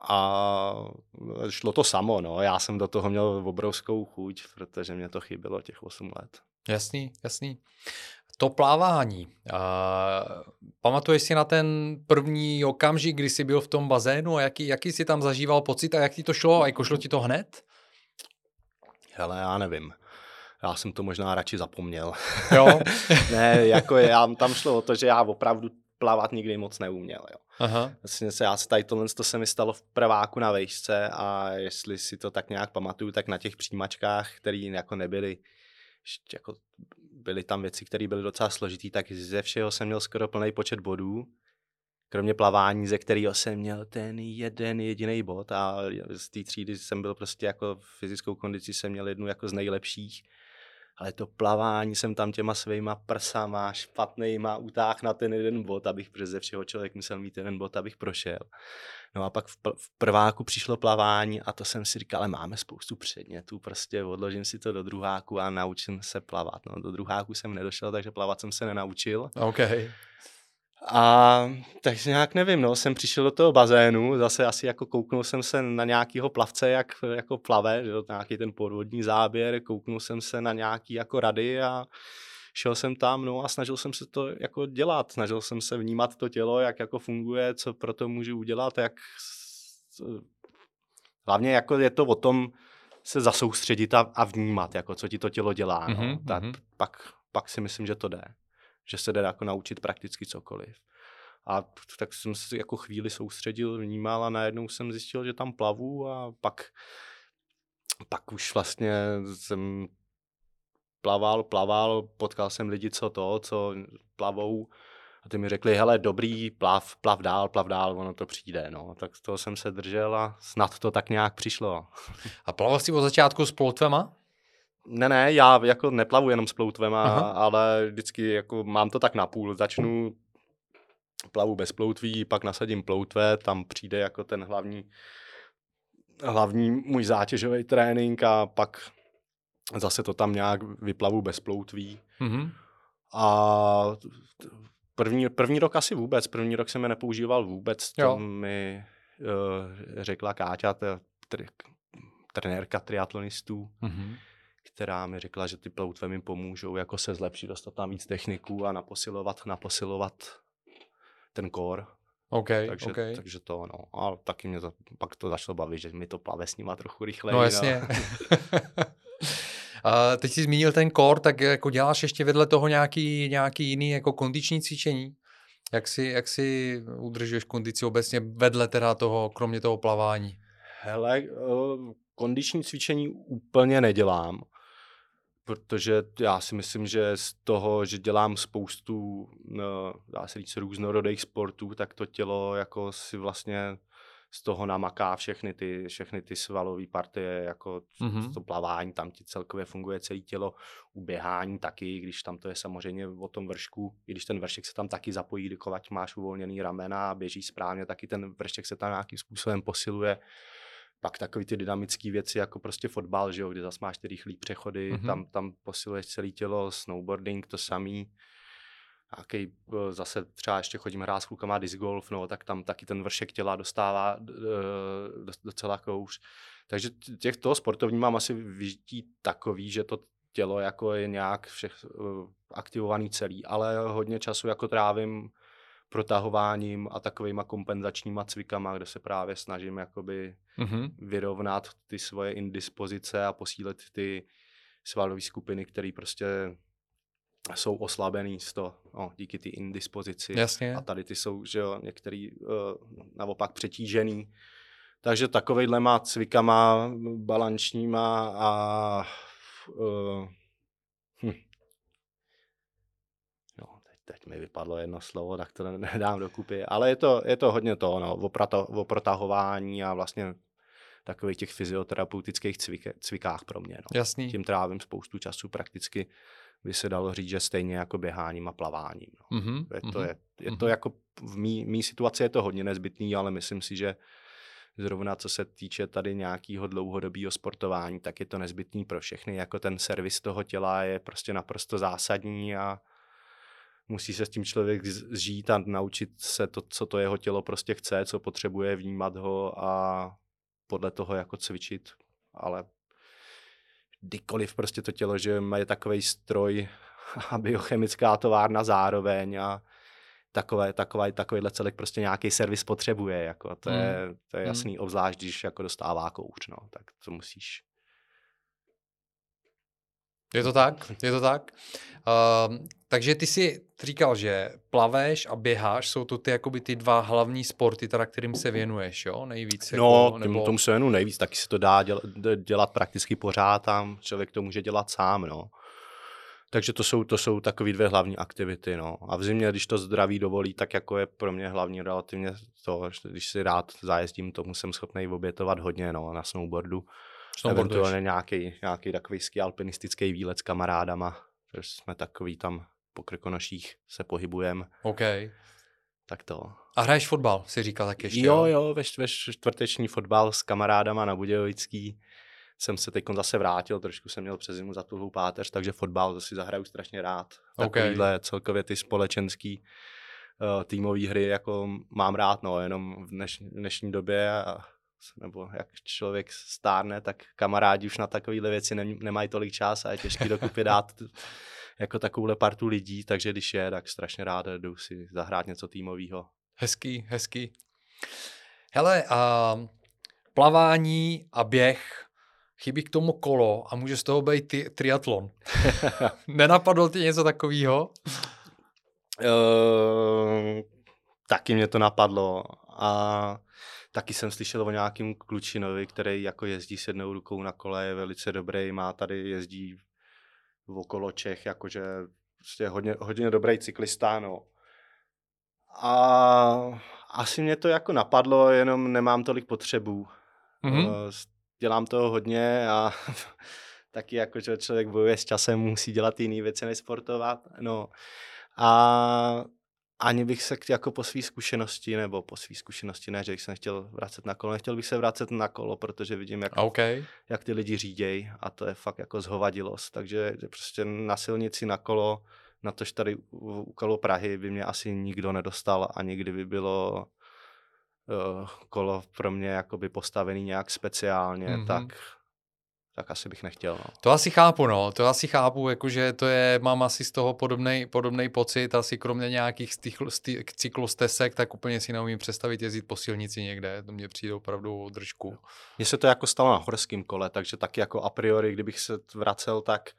S2: a šlo to samo, no. Já jsem do toho měl obrovskou chuť, protože mě to chybělo těch 8 let.
S1: Jasný, jasný. To plávání. Uh, pamatuješ si na ten první okamžik, kdy jsi byl v tom bazénu a jaký, jaký jsi tam zažíval pocit a jak ti to šlo? A jako šlo ti to hned?
S2: Hele, já nevím já jsem to možná radši zapomněl.
S1: Jo?
S2: ne, jako já, tam šlo o to, že já opravdu plavat nikdy moc neuměl. Jo. Aha. Vlastně se, já se tady tohle to se mi stalo v prváku na vejšce a jestli si to tak nějak pamatuju, tak na těch přijímačkách, které jako nebyly, jako byly tam věci, které byly docela složitý, tak ze všeho jsem měl skoro plný počet bodů kromě plavání, ze kterého jsem měl ten jeden jediný bod a z té třídy jsem byl prostě jako fyzickou kondici jsem měl jednu jako z nejlepších ale to plavání jsem tam těma svýma prsama špatnýma utáh na ten jeden bod, abych přeze všeho člověk musel mít jeden bod, abych prošel. No a pak v, v prváku přišlo plavání a to jsem si říkal, ale máme spoustu předmětů, prostě odložím si to do druháku a naučím se plavat. No do druháku jsem nedošel, takže plavat jsem se nenaučil.
S1: Okay.
S2: A takže nějak nevím, no, jsem přišel do toho bazénu, zase asi jako kouknul jsem se na nějakého plavce, jak jako plave, že, nějaký ten podvodní záběr, kouknul jsem se na nějaký jako rady a šel jsem tam, no a snažil jsem se to jako dělat, snažil jsem se vnímat to tělo, jak jako funguje, co pro to můžu udělat, jak hlavně jako je to o tom se zasoustředit a, a vnímat, jako co ti to tělo dělá, no. mm-hmm. tak pak, pak si myslím, že to jde že se jde jako naučit prakticky cokoliv. A tak jsem se jako chvíli soustředil, vnímal a najednou jsem zjistil, že tam plavu a pak, pak už vlastně jsem plaval, plaval, potkal jsem lidi, co to, co plavou a ty mi řekli, hele, dobrý, plav, plav dál, plav dál, ono to přijde, no. Tak toho jsem se držel a snad to tak nějak přišlo.
S1: A plaval jsi od začátku s ploutvema?
S2: Ne, ne, já jako neplavu jenom s ploutvema, Aha. ale vždycky jako mám to tak na půl. Začnu plavu bez ploutví, pak nasadím ploutve, tam přijde jako ten hlavní, hlavní můj zátěžový trénink a pak zase to tam nějak vyplavu bez ploutví. Mm-hmm. A první, první rok asi vůbec, první rok jsem je nepoužíval vůbec, to jo. mi uh, řekla Káťa, tr- trenérka triatlonistů, mm-hmm. Která mi řekla, že ty ploutve mi pomůžou jako se zlepšit, dostat tam víc techniků a naposilovat, naposilovat ten core.
S1: Okay,
S2: takže,
S1: okay.
S2: takže to, no. A taky mě to, pak to začalo bavit, že mi to plave s nima trochu rychleji.
S1: No jasně. No. A teď jsi zmínil ten core, tak jako děláš ještě vedle toho nějaký, nějaký jiný jako kondiční cvičení? Jak si, jak si udržuješ kondici obecně vedle teda toho, kromě toho plavání?
S2: Hele, uh, kondiční cvičení úplně nedělám protože já si myslím, že z toho, že dělám spoustu, no, dá se říct, různorodých sportů, tak to tělo jako si vlastně z toho namaká všechny ty, všechny ty svalové partie, jako mm-hmm. to plavání, tam ti celkově funguje celé tělo, uběhání taky, když tam to je samozřejmě o tom vršku, i když ten vršek se tam taky zapojí, když máš uvolněný ramena a běží správně, taky ten vršek se tam nějakým způsobem posiluje pak takový ty dynamické věci, jako prostě fotbal, že jo, kde zase máš ty rychlé přechody, mm-hmm. tam, tam posiluješ celé tělo, snowboarding, to samý. Nějaký, eh, zase třeba ještě chodím hrát s klukama disc golf, no, tak tam taky ten vršek těla dostává eh, docela kouř. Takže těch toho sportovní mám asi vyžití takový, že to tělo jako je nějak všech eh, aktivovaný celý, ale hodně času jako trávím protahováním a takovýma kompenzačníma cvikama, kde se právě snažím jakoby mm-hmm. vyrovnat ty svoje indispozice a posílit ty svalové skupiny, které prostě jsou oslabený z toho, no, díky ty indispozici.
S1: Jasně.
S2: A tady ty jsou, že jo, některý uh, naopak přetížený. Takže takovejhle cvikama balančníma a uh, teď mi vypadlo jedno slovo, tak to nedám dokupy, ale je to, je to hodně to, no, o, prato, o protahování a vlastně takových těch fyzioterapeutických cvik, cvikách pro mě. No.
S1: Jasný.
S2: Tím trávím spoustu času prakticky, by se dalo říct, že stejně jako běháním a plaváním. No. Mm-hmm. Je, to, mm-hmm. je, je to mm-hmm. jako v mý, mý situaci je to hodně nezbytný, ale myslím si, že zrovna co se týče tady nějakého dlouhodobého sportování, tak je to nezbytný pro všechny. Jako ten servis toho těla je prostě naprosto zásadní a musí se s tím člověk zžít a naučit se to, co to jeho tělo prostě chce, co potřebuje, vnímat ho a podle toho jako cvičit. Ale kdykoliv prostě to tělo, že má takový stroj a biochemická továrna zároveň a takové, takové, takovýhle celek prostě nějaký servis potřebuje. Jako, to, hmm. je, to je hmm. jasný, hmm. obzvlášť když jako dostává kouř, no, tak to musíš
S1: je to tak, je to tak. Uh, takže ty si říkal, že plaveš a běháš, jsou to ty jakoby ty dva hlavní sporty, teda kterým se věnuješ, jo, nejvíc?
S2: No, jako, nebo... tomu se věnuju nejvíc, taky se to dá dělat, dělat prakticky pořád, tam člověk to může dělat sám, no. Takže to jsou, to jsou takové dvě hlavní aktivity, no. A v zimě, když to zdraví dovolí, tak jako je pro mě hlavní relativně to, když si rád zajezdím, tomu jsem schopný obětovat hodně, no, na snowboardu eventuálně nějaký, nějaký takový alpinistický výlet s kamarádama, že jsme takový tam po Krkonoších se pohybujeme.
S1: OK.
S2: Tak to.
S1: A hraješ fotbal, si říkal tak ještě.
S2: Jo, jo, ve, ve čtvrteční fotbal s kamarádama na Budějovický. Jsem se teď zase vrátil, trošku jsem měl přes zimu za tu páteř, takže fotbal si zahraju strašně rád. Takovýhle okay. celkově ty společenský uh, týmové hry jako mám rád, no, jenom v dneš, dnešní době a nebo jak člověk stárne, tak kamarádi už na takovéhle věci ne, nemají tolik čas a je těžké dokupy dát jako takovouhle partu lidí, takže když je, tak strašně rád jdu si zahrát něco týmového.
S1: Hezký, hezký. Hele, a plavání a běh, chybí k tomu kolo a může z toho být ty, triatlon. Nenapadlo ti něco takového?
S2: Uh, taky mě to napadlo a taky jsem slyšel o nějakým klučinovi, který jako jezdí s jednou rukou na kole, je velice dobrý, má tady, jezdí v okolo Čech, jakože prostě hodně, hodně dobrý cyklista, no. A asi mě to jako napadlo, jenom nemám tolik potřebů. Mm-hmm. Dělám toho hodně a taky jako, že člověk bojuje s časem, musí dělat jiné věci než sportovat. No. A ani bych se jako po své zkušenosti, nebo po své zkušenosti, ne, že bych se nechtěl vracet na kolo, nechtěl bych se vracet na kolo, protože vidím, jak,
S1: okay.
S2: jak ty lidi řídějí a to je fakt jako zhovadilost. Takže prostě na silnici na kolo, na tož tady u kolo Prahy by mě asi nikdo nedostal a nikdy by bylo uh, kolo pro mě jakoby postavený nějak speciálně, mm-hmm. tak tak asi bych nechtěl. No.
S1: To asi chápu, no. To asi chápu, jakože to je, mám asi z toho podobný pocit, asi kromě nějakých cyklostesek, tak úplně si neumím představit jezdit po silnici někde. To mě přijde opravdu držku.
S2: Mně se to jako stalo na horském kole, takže taky jako a priori, kdybych se vracel, tak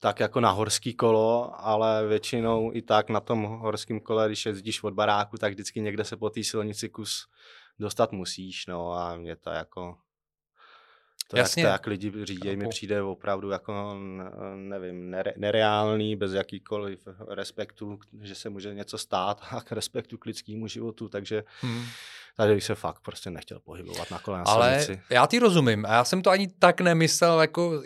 S2: tak jako na horský kolo, ale většinou i tak na tom horském kole, když jezdíš od baráku, tak vždycky někde se po té silnici kus dostat musíš, no a mě to jako to, Jasně. Jak, to, jak lidi řídí, mi přijde opravdu jako, nevím, nere, nereálný, bez jakýkoliv respektu, že se může něco stát a k respektu k lidskému životu, takže hmm. tady bych se fakt prostě nechtěl pohybovat na kolena
S1: Ale silnici. já ti rozumím a já jsem to ani tak nemyslel, jako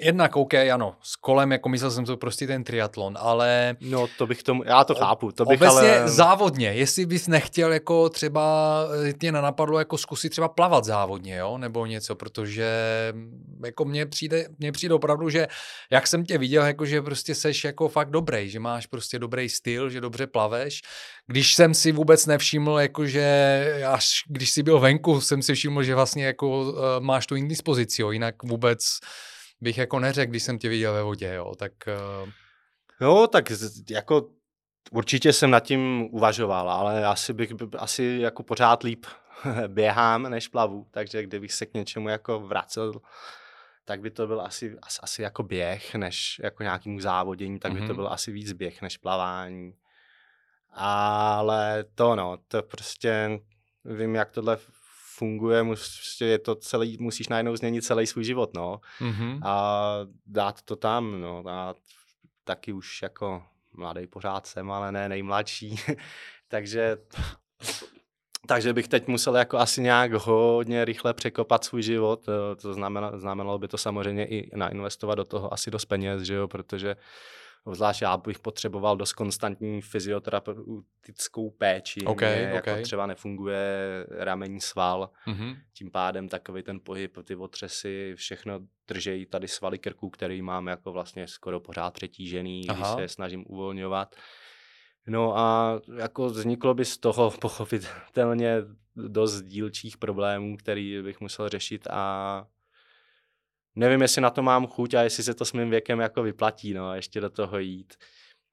S1: jednak OK, ano, s kolem, jako myslel jsem to prostě ten triatlon, ale...
S2: No to bych tomu, já to chápu, to bych
S1: obecně
S2: ale...
S1: závodně, jestli bys nechtěl jako třeba, tě nenapadlo jako zkusit třeba plavat závodně, jo, nebo něco, protože mm, jako mně přijde, mně přijde opravdu, že jak jsem tě viděl, jako že prostě seš jako fakt dobrý, že máš prostě dobrý styl, že dobře plaveš, když jsem si vůbec nevšiml, jakože až když jsi byl venku, jsem si všiml, že vlastně jako uh, máš tu indispozici, jo, jinak vůbec bych jako neřekl, když jsem tě viděl ve vodě, jo, tak... Uh...
S2: Jo, tak jako určitě jsem nad tím uvažoval, ale asi bych asi jako pořád líp běhám, než plavu, takže kdybych se k něčemu jako vracel, tak by to byl asi, asi, asi jako běh, než jako nějakým závodění, tak by mm-hmm. to mhm. byl asi víc běh než plavání. Ale to no, to prostě vím, jak tohle funguje, prostě je to celý, musíš najednou změnit celý svůj život, no. Mm-hmm. A dát to tam, no. A taky už jako mladý pořád jsem, ale ne nejmladší. takže takže bych teď musel jako asi nějak hodně rychle překopat svůj život. To znamenalo, znamenalo by to samozřejmě i nainvestovat do toho asi dost peněz, že jo, protože Zvlášť já bych potřeboval dost konstantní fyzioterapeutickou péči. Okay, Mě jako okay. třeba nefunguje ramení sval, mm-hmm. tím pádem takový ten pohyb, ty otřesy, všechno držejí tady svaly krku, který mám jako vlastně skoro pořád přetížený, Aha. když se je snažím uvolňovat. No a jako vzniklo by z toho pochopitelně dost dílčích problémů, který bych musel řešit a nevím, jestli na to mám chuť a jestli se to s mým věkem jako vyplatí, no, ještě do toho jít.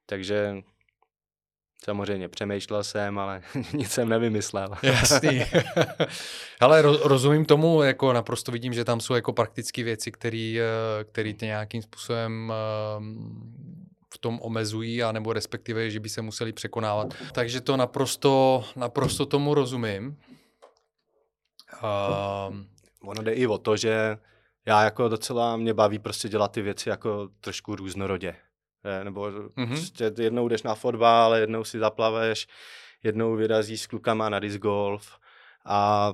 S2: Takže samozřejmě přemýšlel jsem, ale nic jsem nevymyslel.
S1: Jasný. ale rozumím tomu, jako naprosto vidím, že tam jsou jako praktické věci, které tě nějakým způsobem ehm, v tom omezují, anebo respektive, že by se museli překonávat. Takže to naprosto, naprosto tomu rozumím.
S2: Um, ono jde i o to, že já jako docela mě baví prostě dělat ty věci jako trošku různorodě. Nebo mm-hmm. prostě jednou jdeš na fotbal, jednou si zaplaveš, jednou vyrazíš s klukama na disc golf a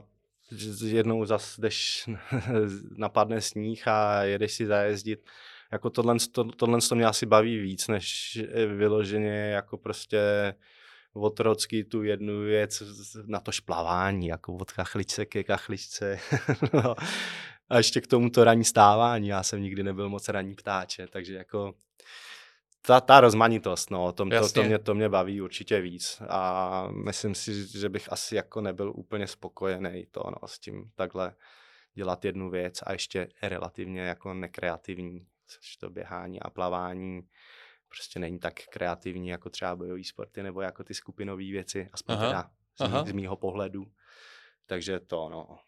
S2: jednou zase jdeš, napadne sníh a jedeš si zajezdit. Jako tohle, to, tohle to mě asi baví víc, než vyloženě jako prostě otrocky tu jednu věc na to šplavání, jako od kachličce ke kachličce. no, a ještě k tomu to ranní stávání. Já jsem nikdy nebyl moc ranní ptáče, takže jako ta, ta rozmanitost, no, tom, to, to, mě, to mě baví určitě víc a myslím si, že bych asi jako nebyl úplně spokojený to, no, s tím takhle dělat jednu věc a ještě relativně jako nekreativní, což to běhání a plavání prostě není tak kreativní jako třeba bojové sporty nebo jako ty skupinové věci, aspoň aha, teda z, aha. z mýho pohledu. Takže to, no.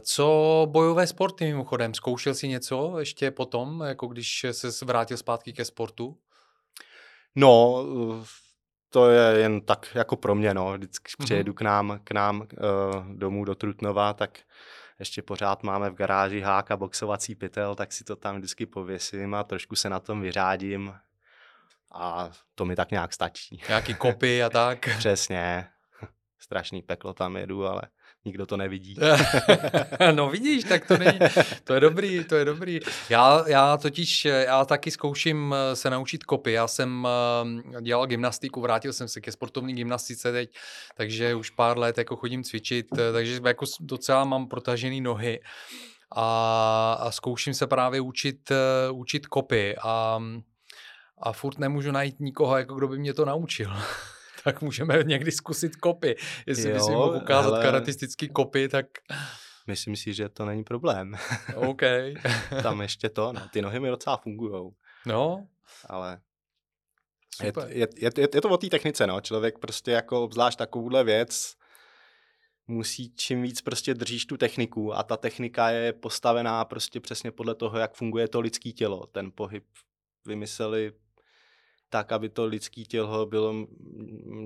S1: Co bojové sporty mimochodem? Zkoušel jsi něco ještě potom, jako když se vrátil zpátky ke sportu?
S2: No, to je jen tak jako pro mě, no. Vždycky
S1: Mhm.
S2: přijedu k nám, k nám uh, domů do Trutnova, tak ještě pořád máme v garáži hák a boxovací pytel, tak si to tam vždycky pověsím a trošku se na tom vyřádím. A to mi tak nějak stačí.
S1: Nějaký kopy a tak.
S2: Přesně. Strašný peklo tam jedu, ale nikdo to nevidí.
S1: no vidíš, tak to není, to je dobrý, to je dobrý. Já, já totiž, já taky zkouším eh, se naučit kopy. Já jsem eh, dělal gymnastiku, vrátil jsem se ke sportovní gymnastice teď, takže už pár let jako chodím cvičit, eh, takže jako docela mám protažený nohy a, a zkouším se právě učit, učit kopy a, a furt nemůžu najít nikoho, jako kdo by mě to naučil. tak můžeme někdy zkusit kopy. Jestli bys
S2: Jo,
S1: mohl ukázat
S2: hele.
S1: karatistický kopy, tak
S2: Myslím si, že to není problém.
S1: OK.
S2: tam ještě to, no, ty nohy mi docela fungujou,
S1: No,
S2: ale je,
S1: super.
S2: je, je, je, je to o té technice, no. Člověk prostě jako obzvlášť takovouhle věc musí čím víc prostě držíš tu techniku a ta technika je postavená prostě přesně podle toho, jak funguje to lidský tělo. Ten pohyb vymysleli tak, aby to lidský tělo bylo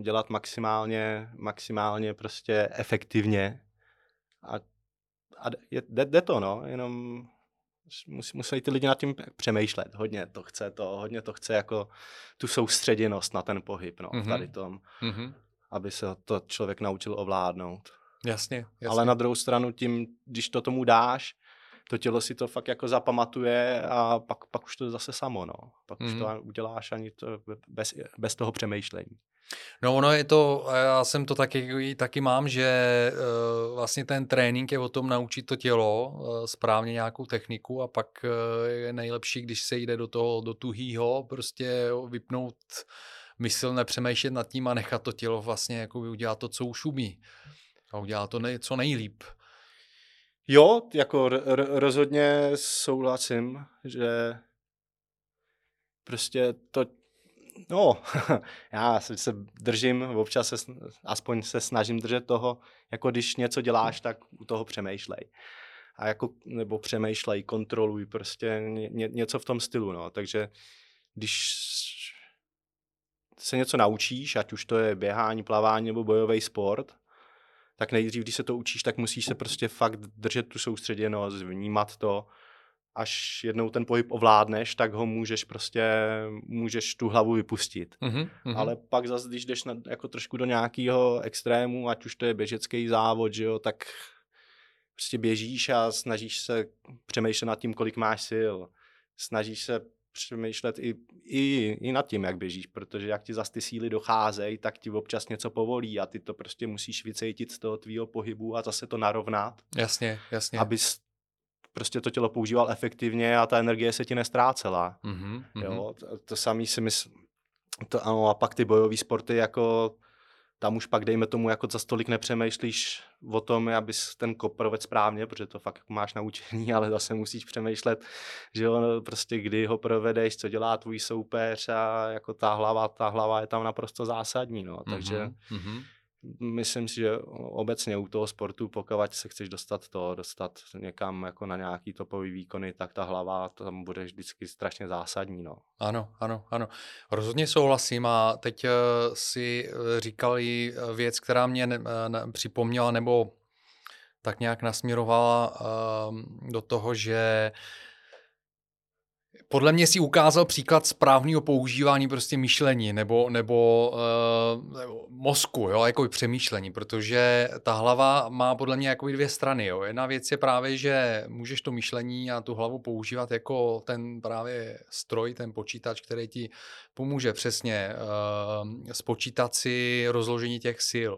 S2: dělat maximálně, maximálně prostě efektivně. A, a je, jde, jde to, no, jenom musí, musí ty lidi nad tím přemýšlet. Hodně to chce to, hodně to chce jako tu soustředěnost na ten pohyb, no,
S1: Mhm.
S2: mm-hmm. tady tom,
S1: Mhm.
S2: aby se to člověk naučil ovládnout.
S1: Jasně, jasně.
S2: Ale na druhou stranu tím, když to tomu dáš, to tělo si to fakt jako zapamatuje a pak, pak už to zase samo, no. Pak mm. už
S1: Mhm.
S2: to uděláš ani to bez, bez toho přemýšlení.
S1: No ono je to, já jsem to taky, taky mám, že uh, vlastně ten trénink je o tom naučit to tělo uh, správně nějakou techniku a pak uh, je nejlepší, když se jde do toho, do tuhýho, prostě vypnout mysl, nepřemýšlet nad tím a nechat to tělo vlastně jako udělat to, co už umí. A udělat to nej, co nejlíp.
S2: Jo, jako rozhodně souhlasím, že prostě to, no, já se, držím, občas se, aspoň se snažím držet toho, jako když něco děláš, tak u toho přemýšlej. A jako, nebo přemýšlej, kontroluj, prostě ně- něco v tom stylu, no. Takže když se něco naučíš, ať už to je běhání, plavání nebo bojový sport, tak nejdřív, když se to učíš, tak musíš se prostě fakt držet tu soustředěnost, vnímat to. Až jednou ten pohyb ovládneš, tak ho můžeš prostě, můžeš tu hlavu vypustit.
S1: Mhm, mhm.
S2: Ale pak zase, když jdeš na, jako trošku do nějakého extrému, ať už to je běžecký závod, že jo, tak prostě běžíš a snažíš se přemýšlet nad tím, kolik máš sil. Snažíš se přemýšlet i, i, i nad tím, jak běžíš, protože jak ti zas ty síly docházejí, tak ti občas něco povolí a ty to prostě musíš vycejtit z toho tvýho pohybu a zase to narovnat,
S1: Jasně, jasně.
S2: abys prostě to tělo používal efektivně a ta energie se ti nestrácela.
S1: Mhm, mhm.
S2: Jo, to, to samý si myslím, to ano, a pak ty bojové sporty, jako tam už pak dejme tomu, jako za stolik nepřemýšlíš o tom, abys ten kop provedl správně, protože to fakt jako máš naučení, ale zase musíš přemýšlet, že jo, no, prostě kdy ho provedeš, co dělá tvůj soupeř a jako ta hlava, ta hlava je tam naprosto zásadní, no, takže
S1: Mhm, mhm.
S2: Myslím si, že obecně u toho sportu, pokud se chceš dostat to, dostat někam jako na nějaký topový výkony, tak ta hlava tam bude vždycky strašně zásadní, no.
S1: Ano, ano, ano. Rozhodně souhlasím a teď uh, si eh, říkal i eh, věc, která mě ne, eh, ne, připomněla nebo tak nějak nasměrovala uh, do toho, že podle mě si ukázal příklad správného používání prostě myšlení nebo, nebo, uh, nebo mozku, jo, jako přemýšlení, protože ta hlava má podle mě jako dvě strany. Jo. Jedna věc je právě, že můžeš to myšlení a tu hlavu používat jako ten právě stroj, ten počítač, který ti pomůže přesně uh, spočítat si rozložení těch sil,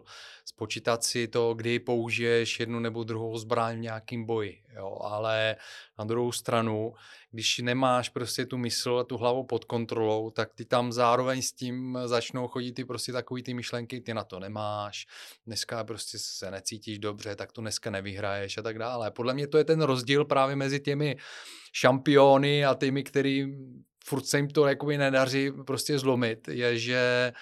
S1: spočítat si to, kdy použiješ jednu nebo druhou zbraň v nějakém boji. Jo. Ale na druhou stranu, když nemáš prostě tu mysl a tu hlavu pod kontrolou, tak ty tam zároveň s tím začnou chodit ty prostě takový ty myšlenky, ty na to nemáš, dneska prostě se necítíš dobře, tak to dneska nevyhraješ a tak dále. Podle mě to je ten rozdíl právě mezi těmi šampiony a těmi, který furt se jim to jakoby nedaří prostě zlomit, je, že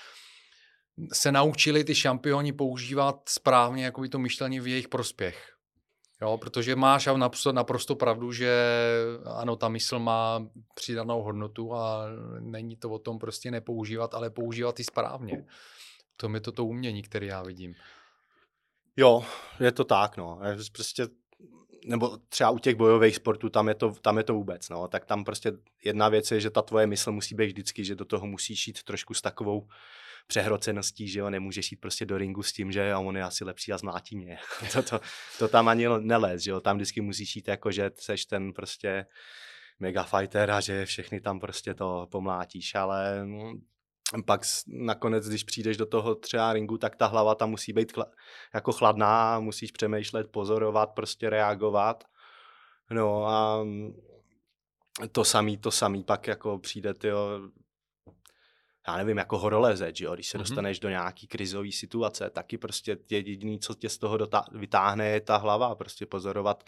S1: se naučili ty šampioni používat správně jakoby to myšlení v jejich prospěch. Jo, protože máš naprosto, naprosto pravdu, že ano, ta mysl má přidanou hodnotu a není to o tom prostě nepoužívat, ale používat i správně. To je to to umění, které já vidím.
S2: Jo, je to tak, no. Prostě nebo třeba u těch bojových sportů, tam je to, tam je to vůbec, no. Tak tam prostě jedna věc je, že ta tvoje mysl musí být vždycky, že do toho musíš jít trošku s takovou přehroceností, že jo, nemůžeš jít prostě do ringu s tím, že on je asi lepší a zmlátí mě. to, to, to, tam ani nelez, že jo, tam vždycky musíš jít jako, že seš ten prostě mega fighter a že všechny tam prostě to pomlátíš, ale pak nakonec, když přijdeš do toho třeba ringu, tak ta hlava tam musí být chla, jako chladná, musíš přemýšlet, pozorovat, prostě reagovat. No a to samý, to samý pak jako přijde, tyjo, já nevím, jako horolezec, jo? když se mm-hmm. dostaneš do nějaký krizové situace, taky prostě jediný, co tě z toho dotá- vytáhne, je ta hlava, prostě pozorovat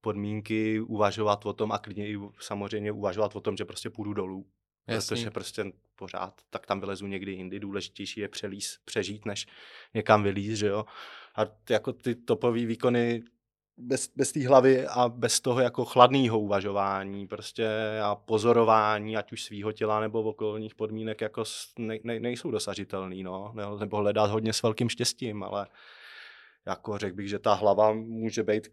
S2: podmínky, uvažovat o tom a klidně i samozřejmě uvažovat o tom, že prostě půjdu dolů. Jasný. Protože prostě pořád, tak tam vylezu někdy jindy, důležitější je přelíz, přežít, než někam vylíz, že jo. A jako ty topové výkony bez, bez té hlavy a bez toho jako chladného uvažování prostě a pozorování, ať už svého těla nebo v okolních podmínek, jako ne, ne, nejsou dosažitelný, no. Nebo hledat hodně s velkým štěstím, ale jako řekl bych, že ta hlava může být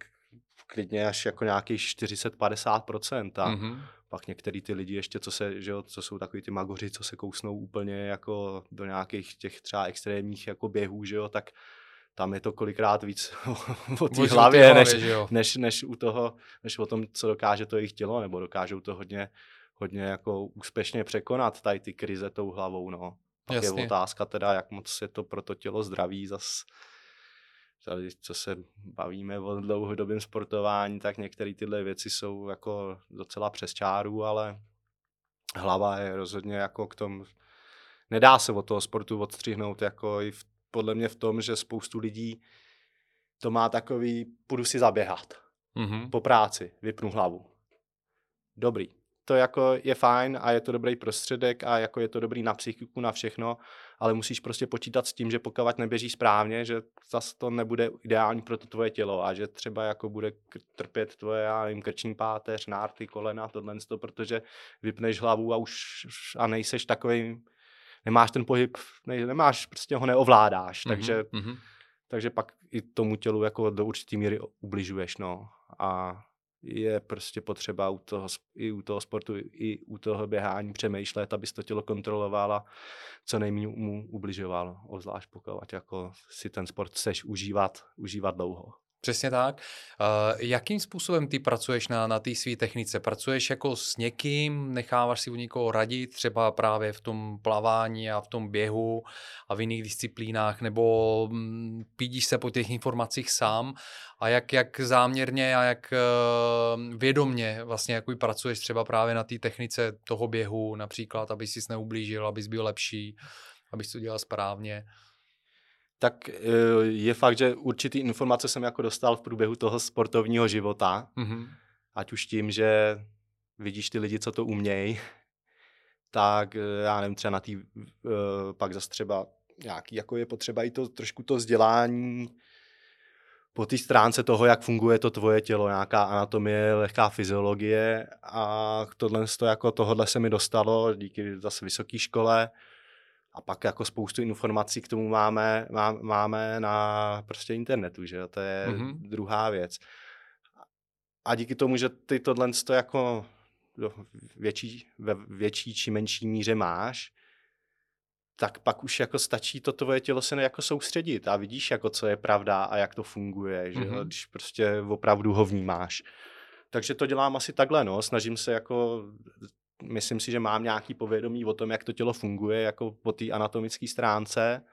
S2: klidně až jako nějakých 40-50%. A mm-hmm. Pak některý ty lidi ještě, co, se, že jo, co jsou takový ty magoři, co se kousnou úplně jako do nějakých těch třeba extrémních jako běhů, že jo, tak tam je to kolikrát víc o té hlavě, hlavě než, než, než, u toho, než o tom, co dokáže to jejich tělo, nebo dokážou to hodně, hodně jako úspěšně překonat, tady ty krize tou hlavou, no. Pak Jasně. je otázka teda, jak moc je to pro to tělo zdraví zas, tady, co se bavíme o dlouhodobém sportování, tak některé tyhle věci jsou jako docela přes čáru, ale hlava je rozhodně jako k tomu, nedá se od toho sportu odstřihnout jako i v podle mě v tom, že spoustu lidí to má takový, půjdu si zaběhat mm-hmm. po práci, vypnu hlavu. Dobrý. To jako je fajn a je to dobrý prostředek a jako je to dobrý na psychiku, na všechno, ale musíš prostě počítat s tím, že pokud neběží správně, že zase to nebude ideální pro to tvoje tělo a že třeba jako bude trpět tvoje, já nevím, krční páteř, nárty, kolena, tohle, protože vypneš hlavu a už a nejseš takový nemáš ten pohyb, ne, nemáš, prostě ho neovládáš, mm-hmm, takže, mm-hmm. takže pak i tomu tělu jako do určitý míry ubližuješ, no. A je prostě potřeba u toho, i u toho sportu, i u toho běhání přemýšlet, abys to tělo kontrolovala, co nejméně mu ubližovalo, obzvlášť pokud jako si ten sport chceš užívat, užívat dlouho.
S1: Přesně tak. Uh, jakým způsobem ty pracuješ na, na té své technice? Pracuješ jako s někým, necháváš si u někoho radit, třeba právě v tom plavání a v tom běhu a v jiných disciplínách, nebo mm, pídíš se po těch informacích sám a jak, jak záměrně a jak uh, vědomně vlastně jak pracuješ třeba právě na té technice toho běhu například, aby jsi neublížil, abys byl lepší, abys to dělal správně
S2: tak eh, je fakt, že určitý informace jsem jako dostal v průběhu toho sportovního života. Mm-hmm. Ať už tím, že vidíš ty lidi, co to umějí, tak eh, já nevím, třeba na tý, eh, pak zase třeba nějaký, jako je potřeba i to trošku to vzdělání po té stránce toho, jak funguje to tvoje tělo, nějaká anatomie, lehká fyziologie a tohle, to, jako tohle se mi dostalo díky zase vysoké škole a pak jako spoustu informací k tomu máme, má, máme na prostě internetu, že jo? to je mm-hmm. druhá věc. A díky tomu, že ty tohle to jako větší, ve větší či menší míře máš, tak pak už jako stačí to tvoje tělo se jako soustředit a vidíš jako co je pravda a jak to funguje, že mm-hmm. když prostě opravdu ho vnímáš. Takže to dělám asi takhle, no. Snažím se jako myslím si, že mám nějaký povědomí o tom, jak to tělo funguje, jako po té anatomické stránce.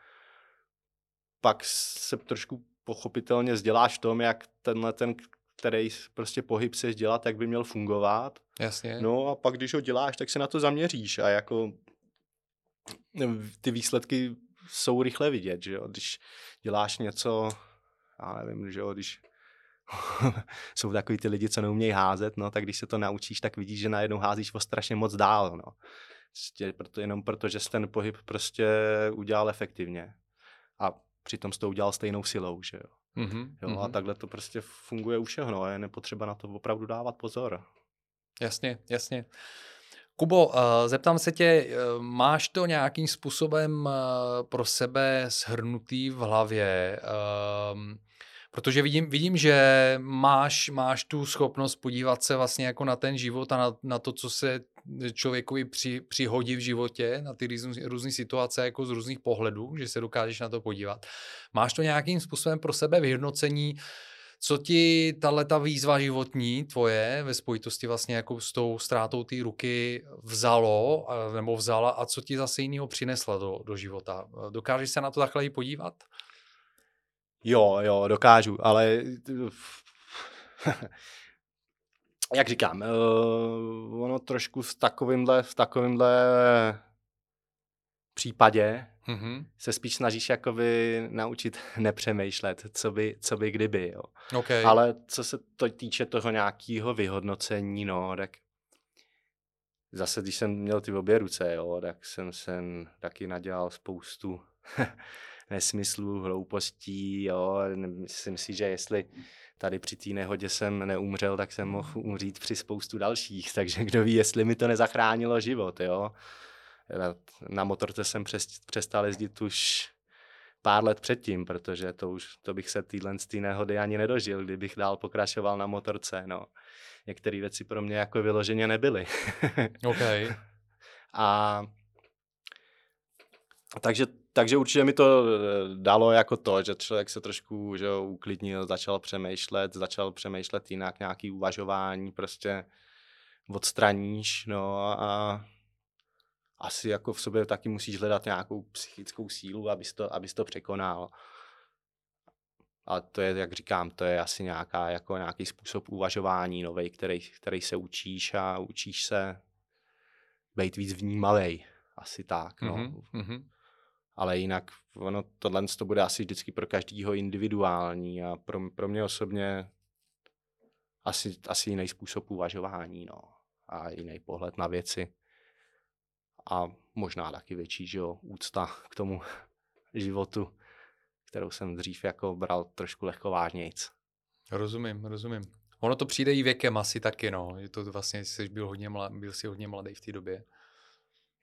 S2: Pak se trošku pochopitelně vzděláš v tom, jak tenhle ten, který prostě pohyb se dělat, jak by měl fungovat.
S1: Jasně.
S2: No a pak, když ho děláš, tak se na to zaměříš a jako ty výsledky jsou rychle vidět, že jo? Když děláš něco, já nevím, že jo, když jsou takový ty lidi, co neumějí házet, no, tak když se to naučíš, tak vidíš, že najednou házíš o strašně moc dál, no. Prostě proto, jenom proto, že jsi ten pohyb prostě udělal efektivně. A přitom jsi to udělal stejnou silou, že jo. Mm-hmm. Jo, mm-hmm. A takhle to prostě funguje u všeho, no, je nepotřeba na to opravdu dávat pozor.
S1: Jasně, jasně. Kubo, eh, zeptám se tě, eh, máš to nějakým způsobem eh, pro sebe shrnutý v hlavě? Protože vidím, vidím že máš, máš tu schopnost podívat se vlastně jako na ten život a na, na to, co se člověkovi při, přihodí v životě, na ty různé situace jako z různých pohledů, že se dokážeš na to podívat. Máš to nějakým způsobem pro sebe vyhodnocení, co ti tahle ta výzva životní tvoje ve spojitosti vlastně jako s tou ztrátou té ruky vzalo nebo vzala a co ti zase jiného přinesla do, do života? Dokážeš se na to takhle i podívat?
S2: Jo, jo, dokážu, ale jak říkám, uh, ono trošku v takovýmhle, v takovýmhle případě mm-hmm. se spíš snažíš jakoby naučit nepřemýšlet, co by, co by kdyby, jo. Okay. Ale co se to týče toho nějakého vyhodnocení, no, tak zase, když jsem měl ty obě ruce, jo, tak jsem se taky nadělal spoustu nesmyslů, hloupostí, jo, myslím si, že jestli tady při té nehodě jsem neumřel, tak jsem mohl umřít při spoustu dalších, takže kdo ví, jestli mi to nezachránilo život, jo. Na motorce jsem přestal jezdit už pár let předtím, protože to už to bych se týhle z té nehody ani nedožil, kdybych dál pokračoval na motorce. No. Některé věci pro mě jako vyloženě nebyly.
S1: okay.
S2: A takže, takže určitě mi to eh, dalo jako to, že člověk se trošku že uklidnil, začal přemýšlet, začal přemýšlet jinak, nějaký uvažování prostě odstraníš, no a asi jako v sobě taky musíš hledat nějakou psychickou sílu, abys to, abys to překonal. A to je, jak říkám, to je asi nějaká, jako nějaký způsob uvažování nový, který, který se učíš a učíš se být víc vnímavý. Asi tak, no. Mm-hmm. Ale jinak ono, tohle to bude asi vždycky pro každýho individuální a pro, pro mě osobně asi, asi jiný způsob uvažování, no. A jiný pohled na věci a možná taky větší že jo, úcta k tomu životu, kterou jsem dřív jako bral trošku lehkovážnějc.
S1: Rozumím, rozumím. Ono to přijde i věkem asi taky, no. Je to vlastně, jsi byl, hodně mladý, byl jsi hodně mladý v té době.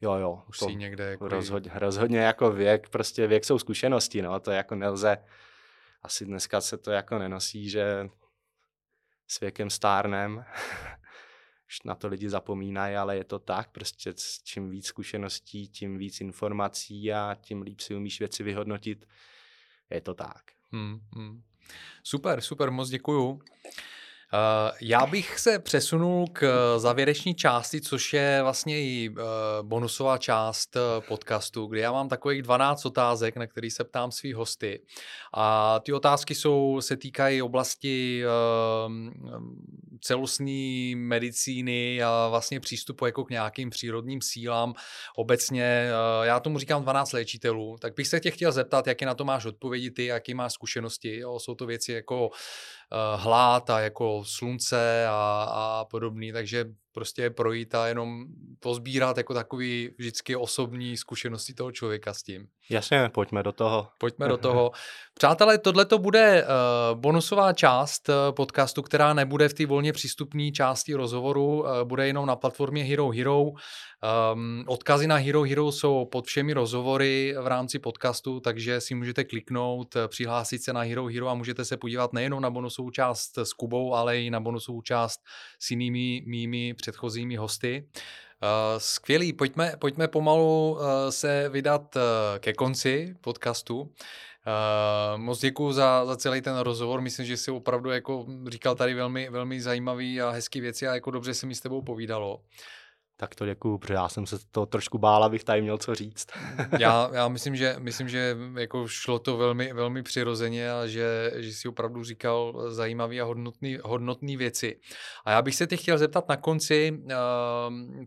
S2: Jo, jo.
S1: Už jsi někde jako...
S2: Rozhodně, rozhodně jako věk, prostě věk jsou zkušenosti, no. To jako nelze, asi dneska se to jako nenosí, že s věkem stárnem na to lidi zapomínají, ale je to tak, prostě čím víc zkušeností, tím víc informací a tím líp si umíš věci vyhodnotit. Je to tak. Hmm, hmm.
S1: Super, super, moc děkuju. Eh, já bych se přesunul k závěreční části, což je vlastně i eh, bonusová část eh, podcastu, kde já mám takových 12 otázek, na který se ptám svých hosty. A ty otázky jsou, se týkají oblasti celostní medicíny a vlastně přístupu jako k nějakým přírodním sílám. Obecně, já tomu říkám 12 léčitelů, tak bych se tě chtěl zeptat, jaké na to máš odpovědi ty, jaké máš zkušenosti. Jo? Jsou to věci jako hlad a jako slunce a, a podobný, takže prostě projít a jenom pozbírat jako takový vždycky osobní zkušenosti toho člověka s tím.
S2: Jasně, pojďme do toho.
S1: Pojďme do toho. Přátelé, tohle to bude uh, bonusová část uh, podcastu, která nebude v té volně přístupné části rozhovoru, uh, bude jenom na platformě Hero Hero. Um, odkazy na Hero Hero jsou pod všemi rozhovory v rámci podcastu, takže si můžete kliknout, přihlásit se na Hero Hero a můžete se podívat nejenom na bonusovou část s Kubou, ale i na bonusovou část s jinými mými předchozími hosty. Uh, skvělý, pojďme, pojďme pomalu uh, se vydat uh, ke konci podcastu. Uh, moc děkuji za, za celý ten rozhovor. Myslím, že jsi opravdu jako říkal tady velmi, velmi zajímavý a hezký věci a jako dobře se mi s tebou povídalo.
S2: Tak to děkuju, protože já jsem se to trošku bál, abych tady měl co říct.
S1: já, já myslím, že, myslím, že jako šlo to velmi, velmi přirozeně a že, že jsi opravdu říkal zajímavé a hodnotné hodnotný věci. A já bych se tě chtěl zeptat na konci uh,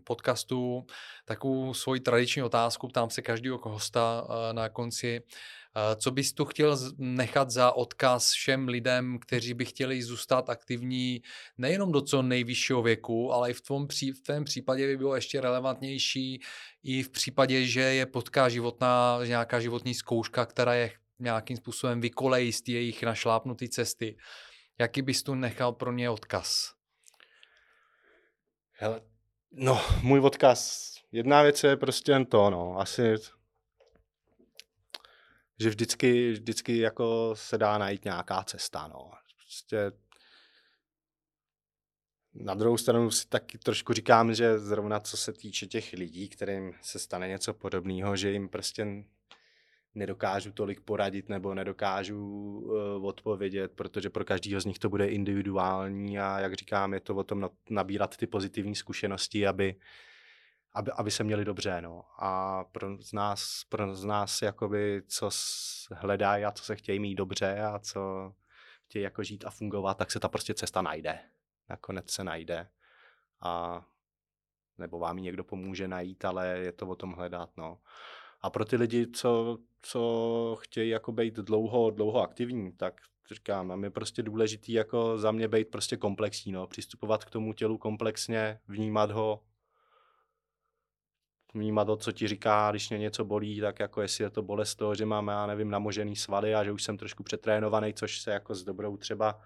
S1: podcastu takovou svoji tradiční otázku, ptám se každého hosta uh, na konci, co bys tu chtěl nechat za odkaz všem lidem, kteří by chtěli zůstat aktivní nejenom do co nejvyššího věku, ale i v tvém, pří, v případě by bylo ještě relevantnější i v případě, že je potká životná, nějaká životní zkouška, která je nějakým způsobem vykolejí z jejich našlápnuté cesty, jaký bys tu nechal pro ně odkaz?
S2: Hele, no, můj odkaz, jedna věc je prostě jen to, no, asi, že vždycky, vždycky jako se dá najít nějaká cesta, no. Prostě na druhou stranu si taky trošku říkám, že zrovna co se týče těch lidí, kterým se stane něco podobného, že jim prostě nedokážu tolik poradit nebo nedokážu uh, odpovědět, protože pro každého z nich to bude individuální a jak říkám, je to o tom nabírat ty pozitivní zkušenosti, aby, aby, aby se měli dobře. No. A pro z nás, pro z nás jakoby, co hledají a co se chtějí mít dobře a co chtějí jako žít a fungovat, tak se ta prostě cesta najde. Nakonec se najde. A nebo vám ji někdo pomůže najít, ale je to o tom hledat. No. A pro ty lidi, co, co chtějí jako být dlouho, dlouho aktivní, tak říkám, nám je prostě důležitý jako za mě být prostě komplexní, no, přistupovat k tomu tělu komplexně, vnímat ho, vnímat to, co ti říká, když mě něco bolí, tak jako jestli je to bolest toho, že mám, já nevím, namožený svaly a že už jsem trošku přetrénovaný, což se jako s dobrou třeba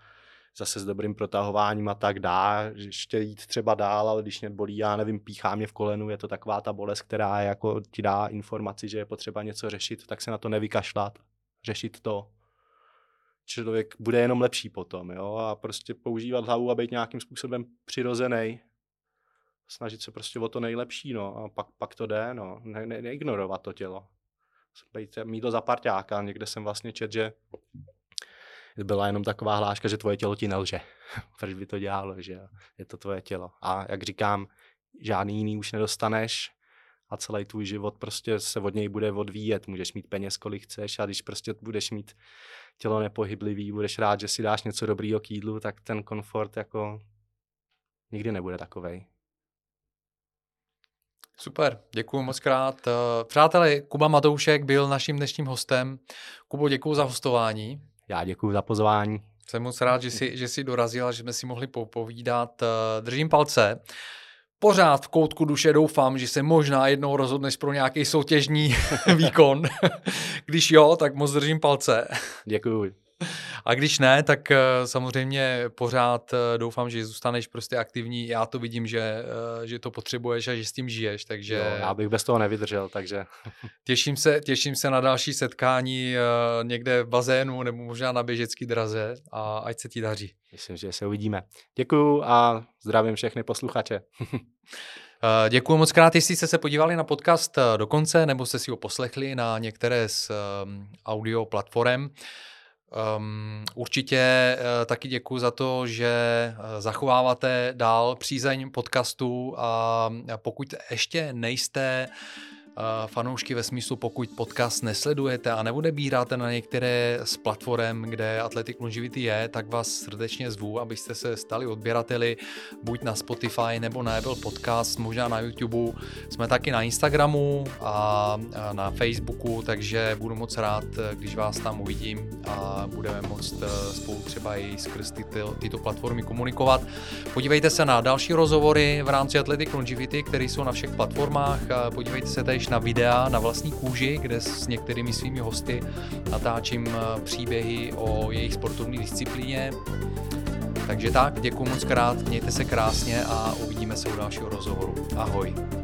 S2: zase s dobrým protahováním a tak dá, ještě jít třeba dál, ale když mě bolí, já nevím, píchá mě v kolenu, je to taková ta bolest, která jako ti dá informaci, že je potřeba něco řešit, tak se na to nevykašlat, řešit to. Člověk bude jenom lepší potom, jo, a prostě používat hlavu a být nějakým způsobem přirozený, snažit se prostě o to nejlepší, no, a pak, pak to jde, no, ne, ne, neignorovat to tělo. Být, mít to za parťáka, někde jsem vlastně čet, že byla jenom taková hláška, že tvoje tělo ti nelže. Proč by to dělalo, že je to tvoje tělo. A jak říkám, žádný jiný už nedostaneš a celý tvůj život prostě se od něj bude odvíjet. Můžeš mít peněz, kolik chceš a když prostě budeš mít tělo nepohyblivý, budeš rád, že si dáš něco dobrýho k jídlu, tak ten komfort jako nikdy nebude takovej.
S1: Super, děkuji moc krát. Eh, přátelé, Kuba Matoušek byl naším dnešním hostem. Kubo, děkuji za hostování.
S2: Já děkuji za pozvání.
S1: Jsem moc rád, že jsi, že jsi dorazil a že jsme si mohli povídat. Eh, držím palce. Pořád v koutku duše doufám, že se možná jednou rozhodneš pro nějaký soutěžní výkon. Když jo, tak moc držím palce.
S2: Děkuji.
S1: A když ne, tak eh, samozřejmě pořád eh, doufám, že zůstaneš prostě aktivní. Já to vidím, že, eh, že to potřebuješ a že s tím žiješ, takže... Jo,
S2: já bych bez toho nevydržel, takže...
S1: těším, se, těším se na další setkání někde v bazénu nebo možná na běžecký draze a ať se ti daří.
S2: Myslím, že se uvidíme. Děkuju a zdravím všechny posluchače.
S1: Děkuji moc krát, jestli jste se podívali na podcast do konce, nebo jste si ho poslechli na některé z audio platform. Um, určitě uh, taky děkuji za to, že uh, zachováváte dál přízeň podcastu a pokud ještě nejste uh, fanoušky ve smyslu, pokud podcast nesledujete a neodebíráte na některé z platform, kde Athletic Longevity je, tak vás srdečně zvu, abyste se stali odběrateli buď na Spotify nebo na Apple Podcast, možná na YouTube. Jsme taky na Instagramu a na Facebooku, takže budu moc rád, když vás tam uvidím a budeme moct e, spolu třeba i skrz tyto, tyto platformy komunikovat. Podívejte se na další rozhovory v rámci Athletic Longevity, které jsou na všech platformách. Podívejte se tady na videa na vlastní kůži, kde s některými svými hosty natáčím eh, příběhy o jejich sportovní disciplíně. Takže tak, děkuji moc krát, mějte se krásně a uvidíme se u dalšího rozhovoru. Ahoj.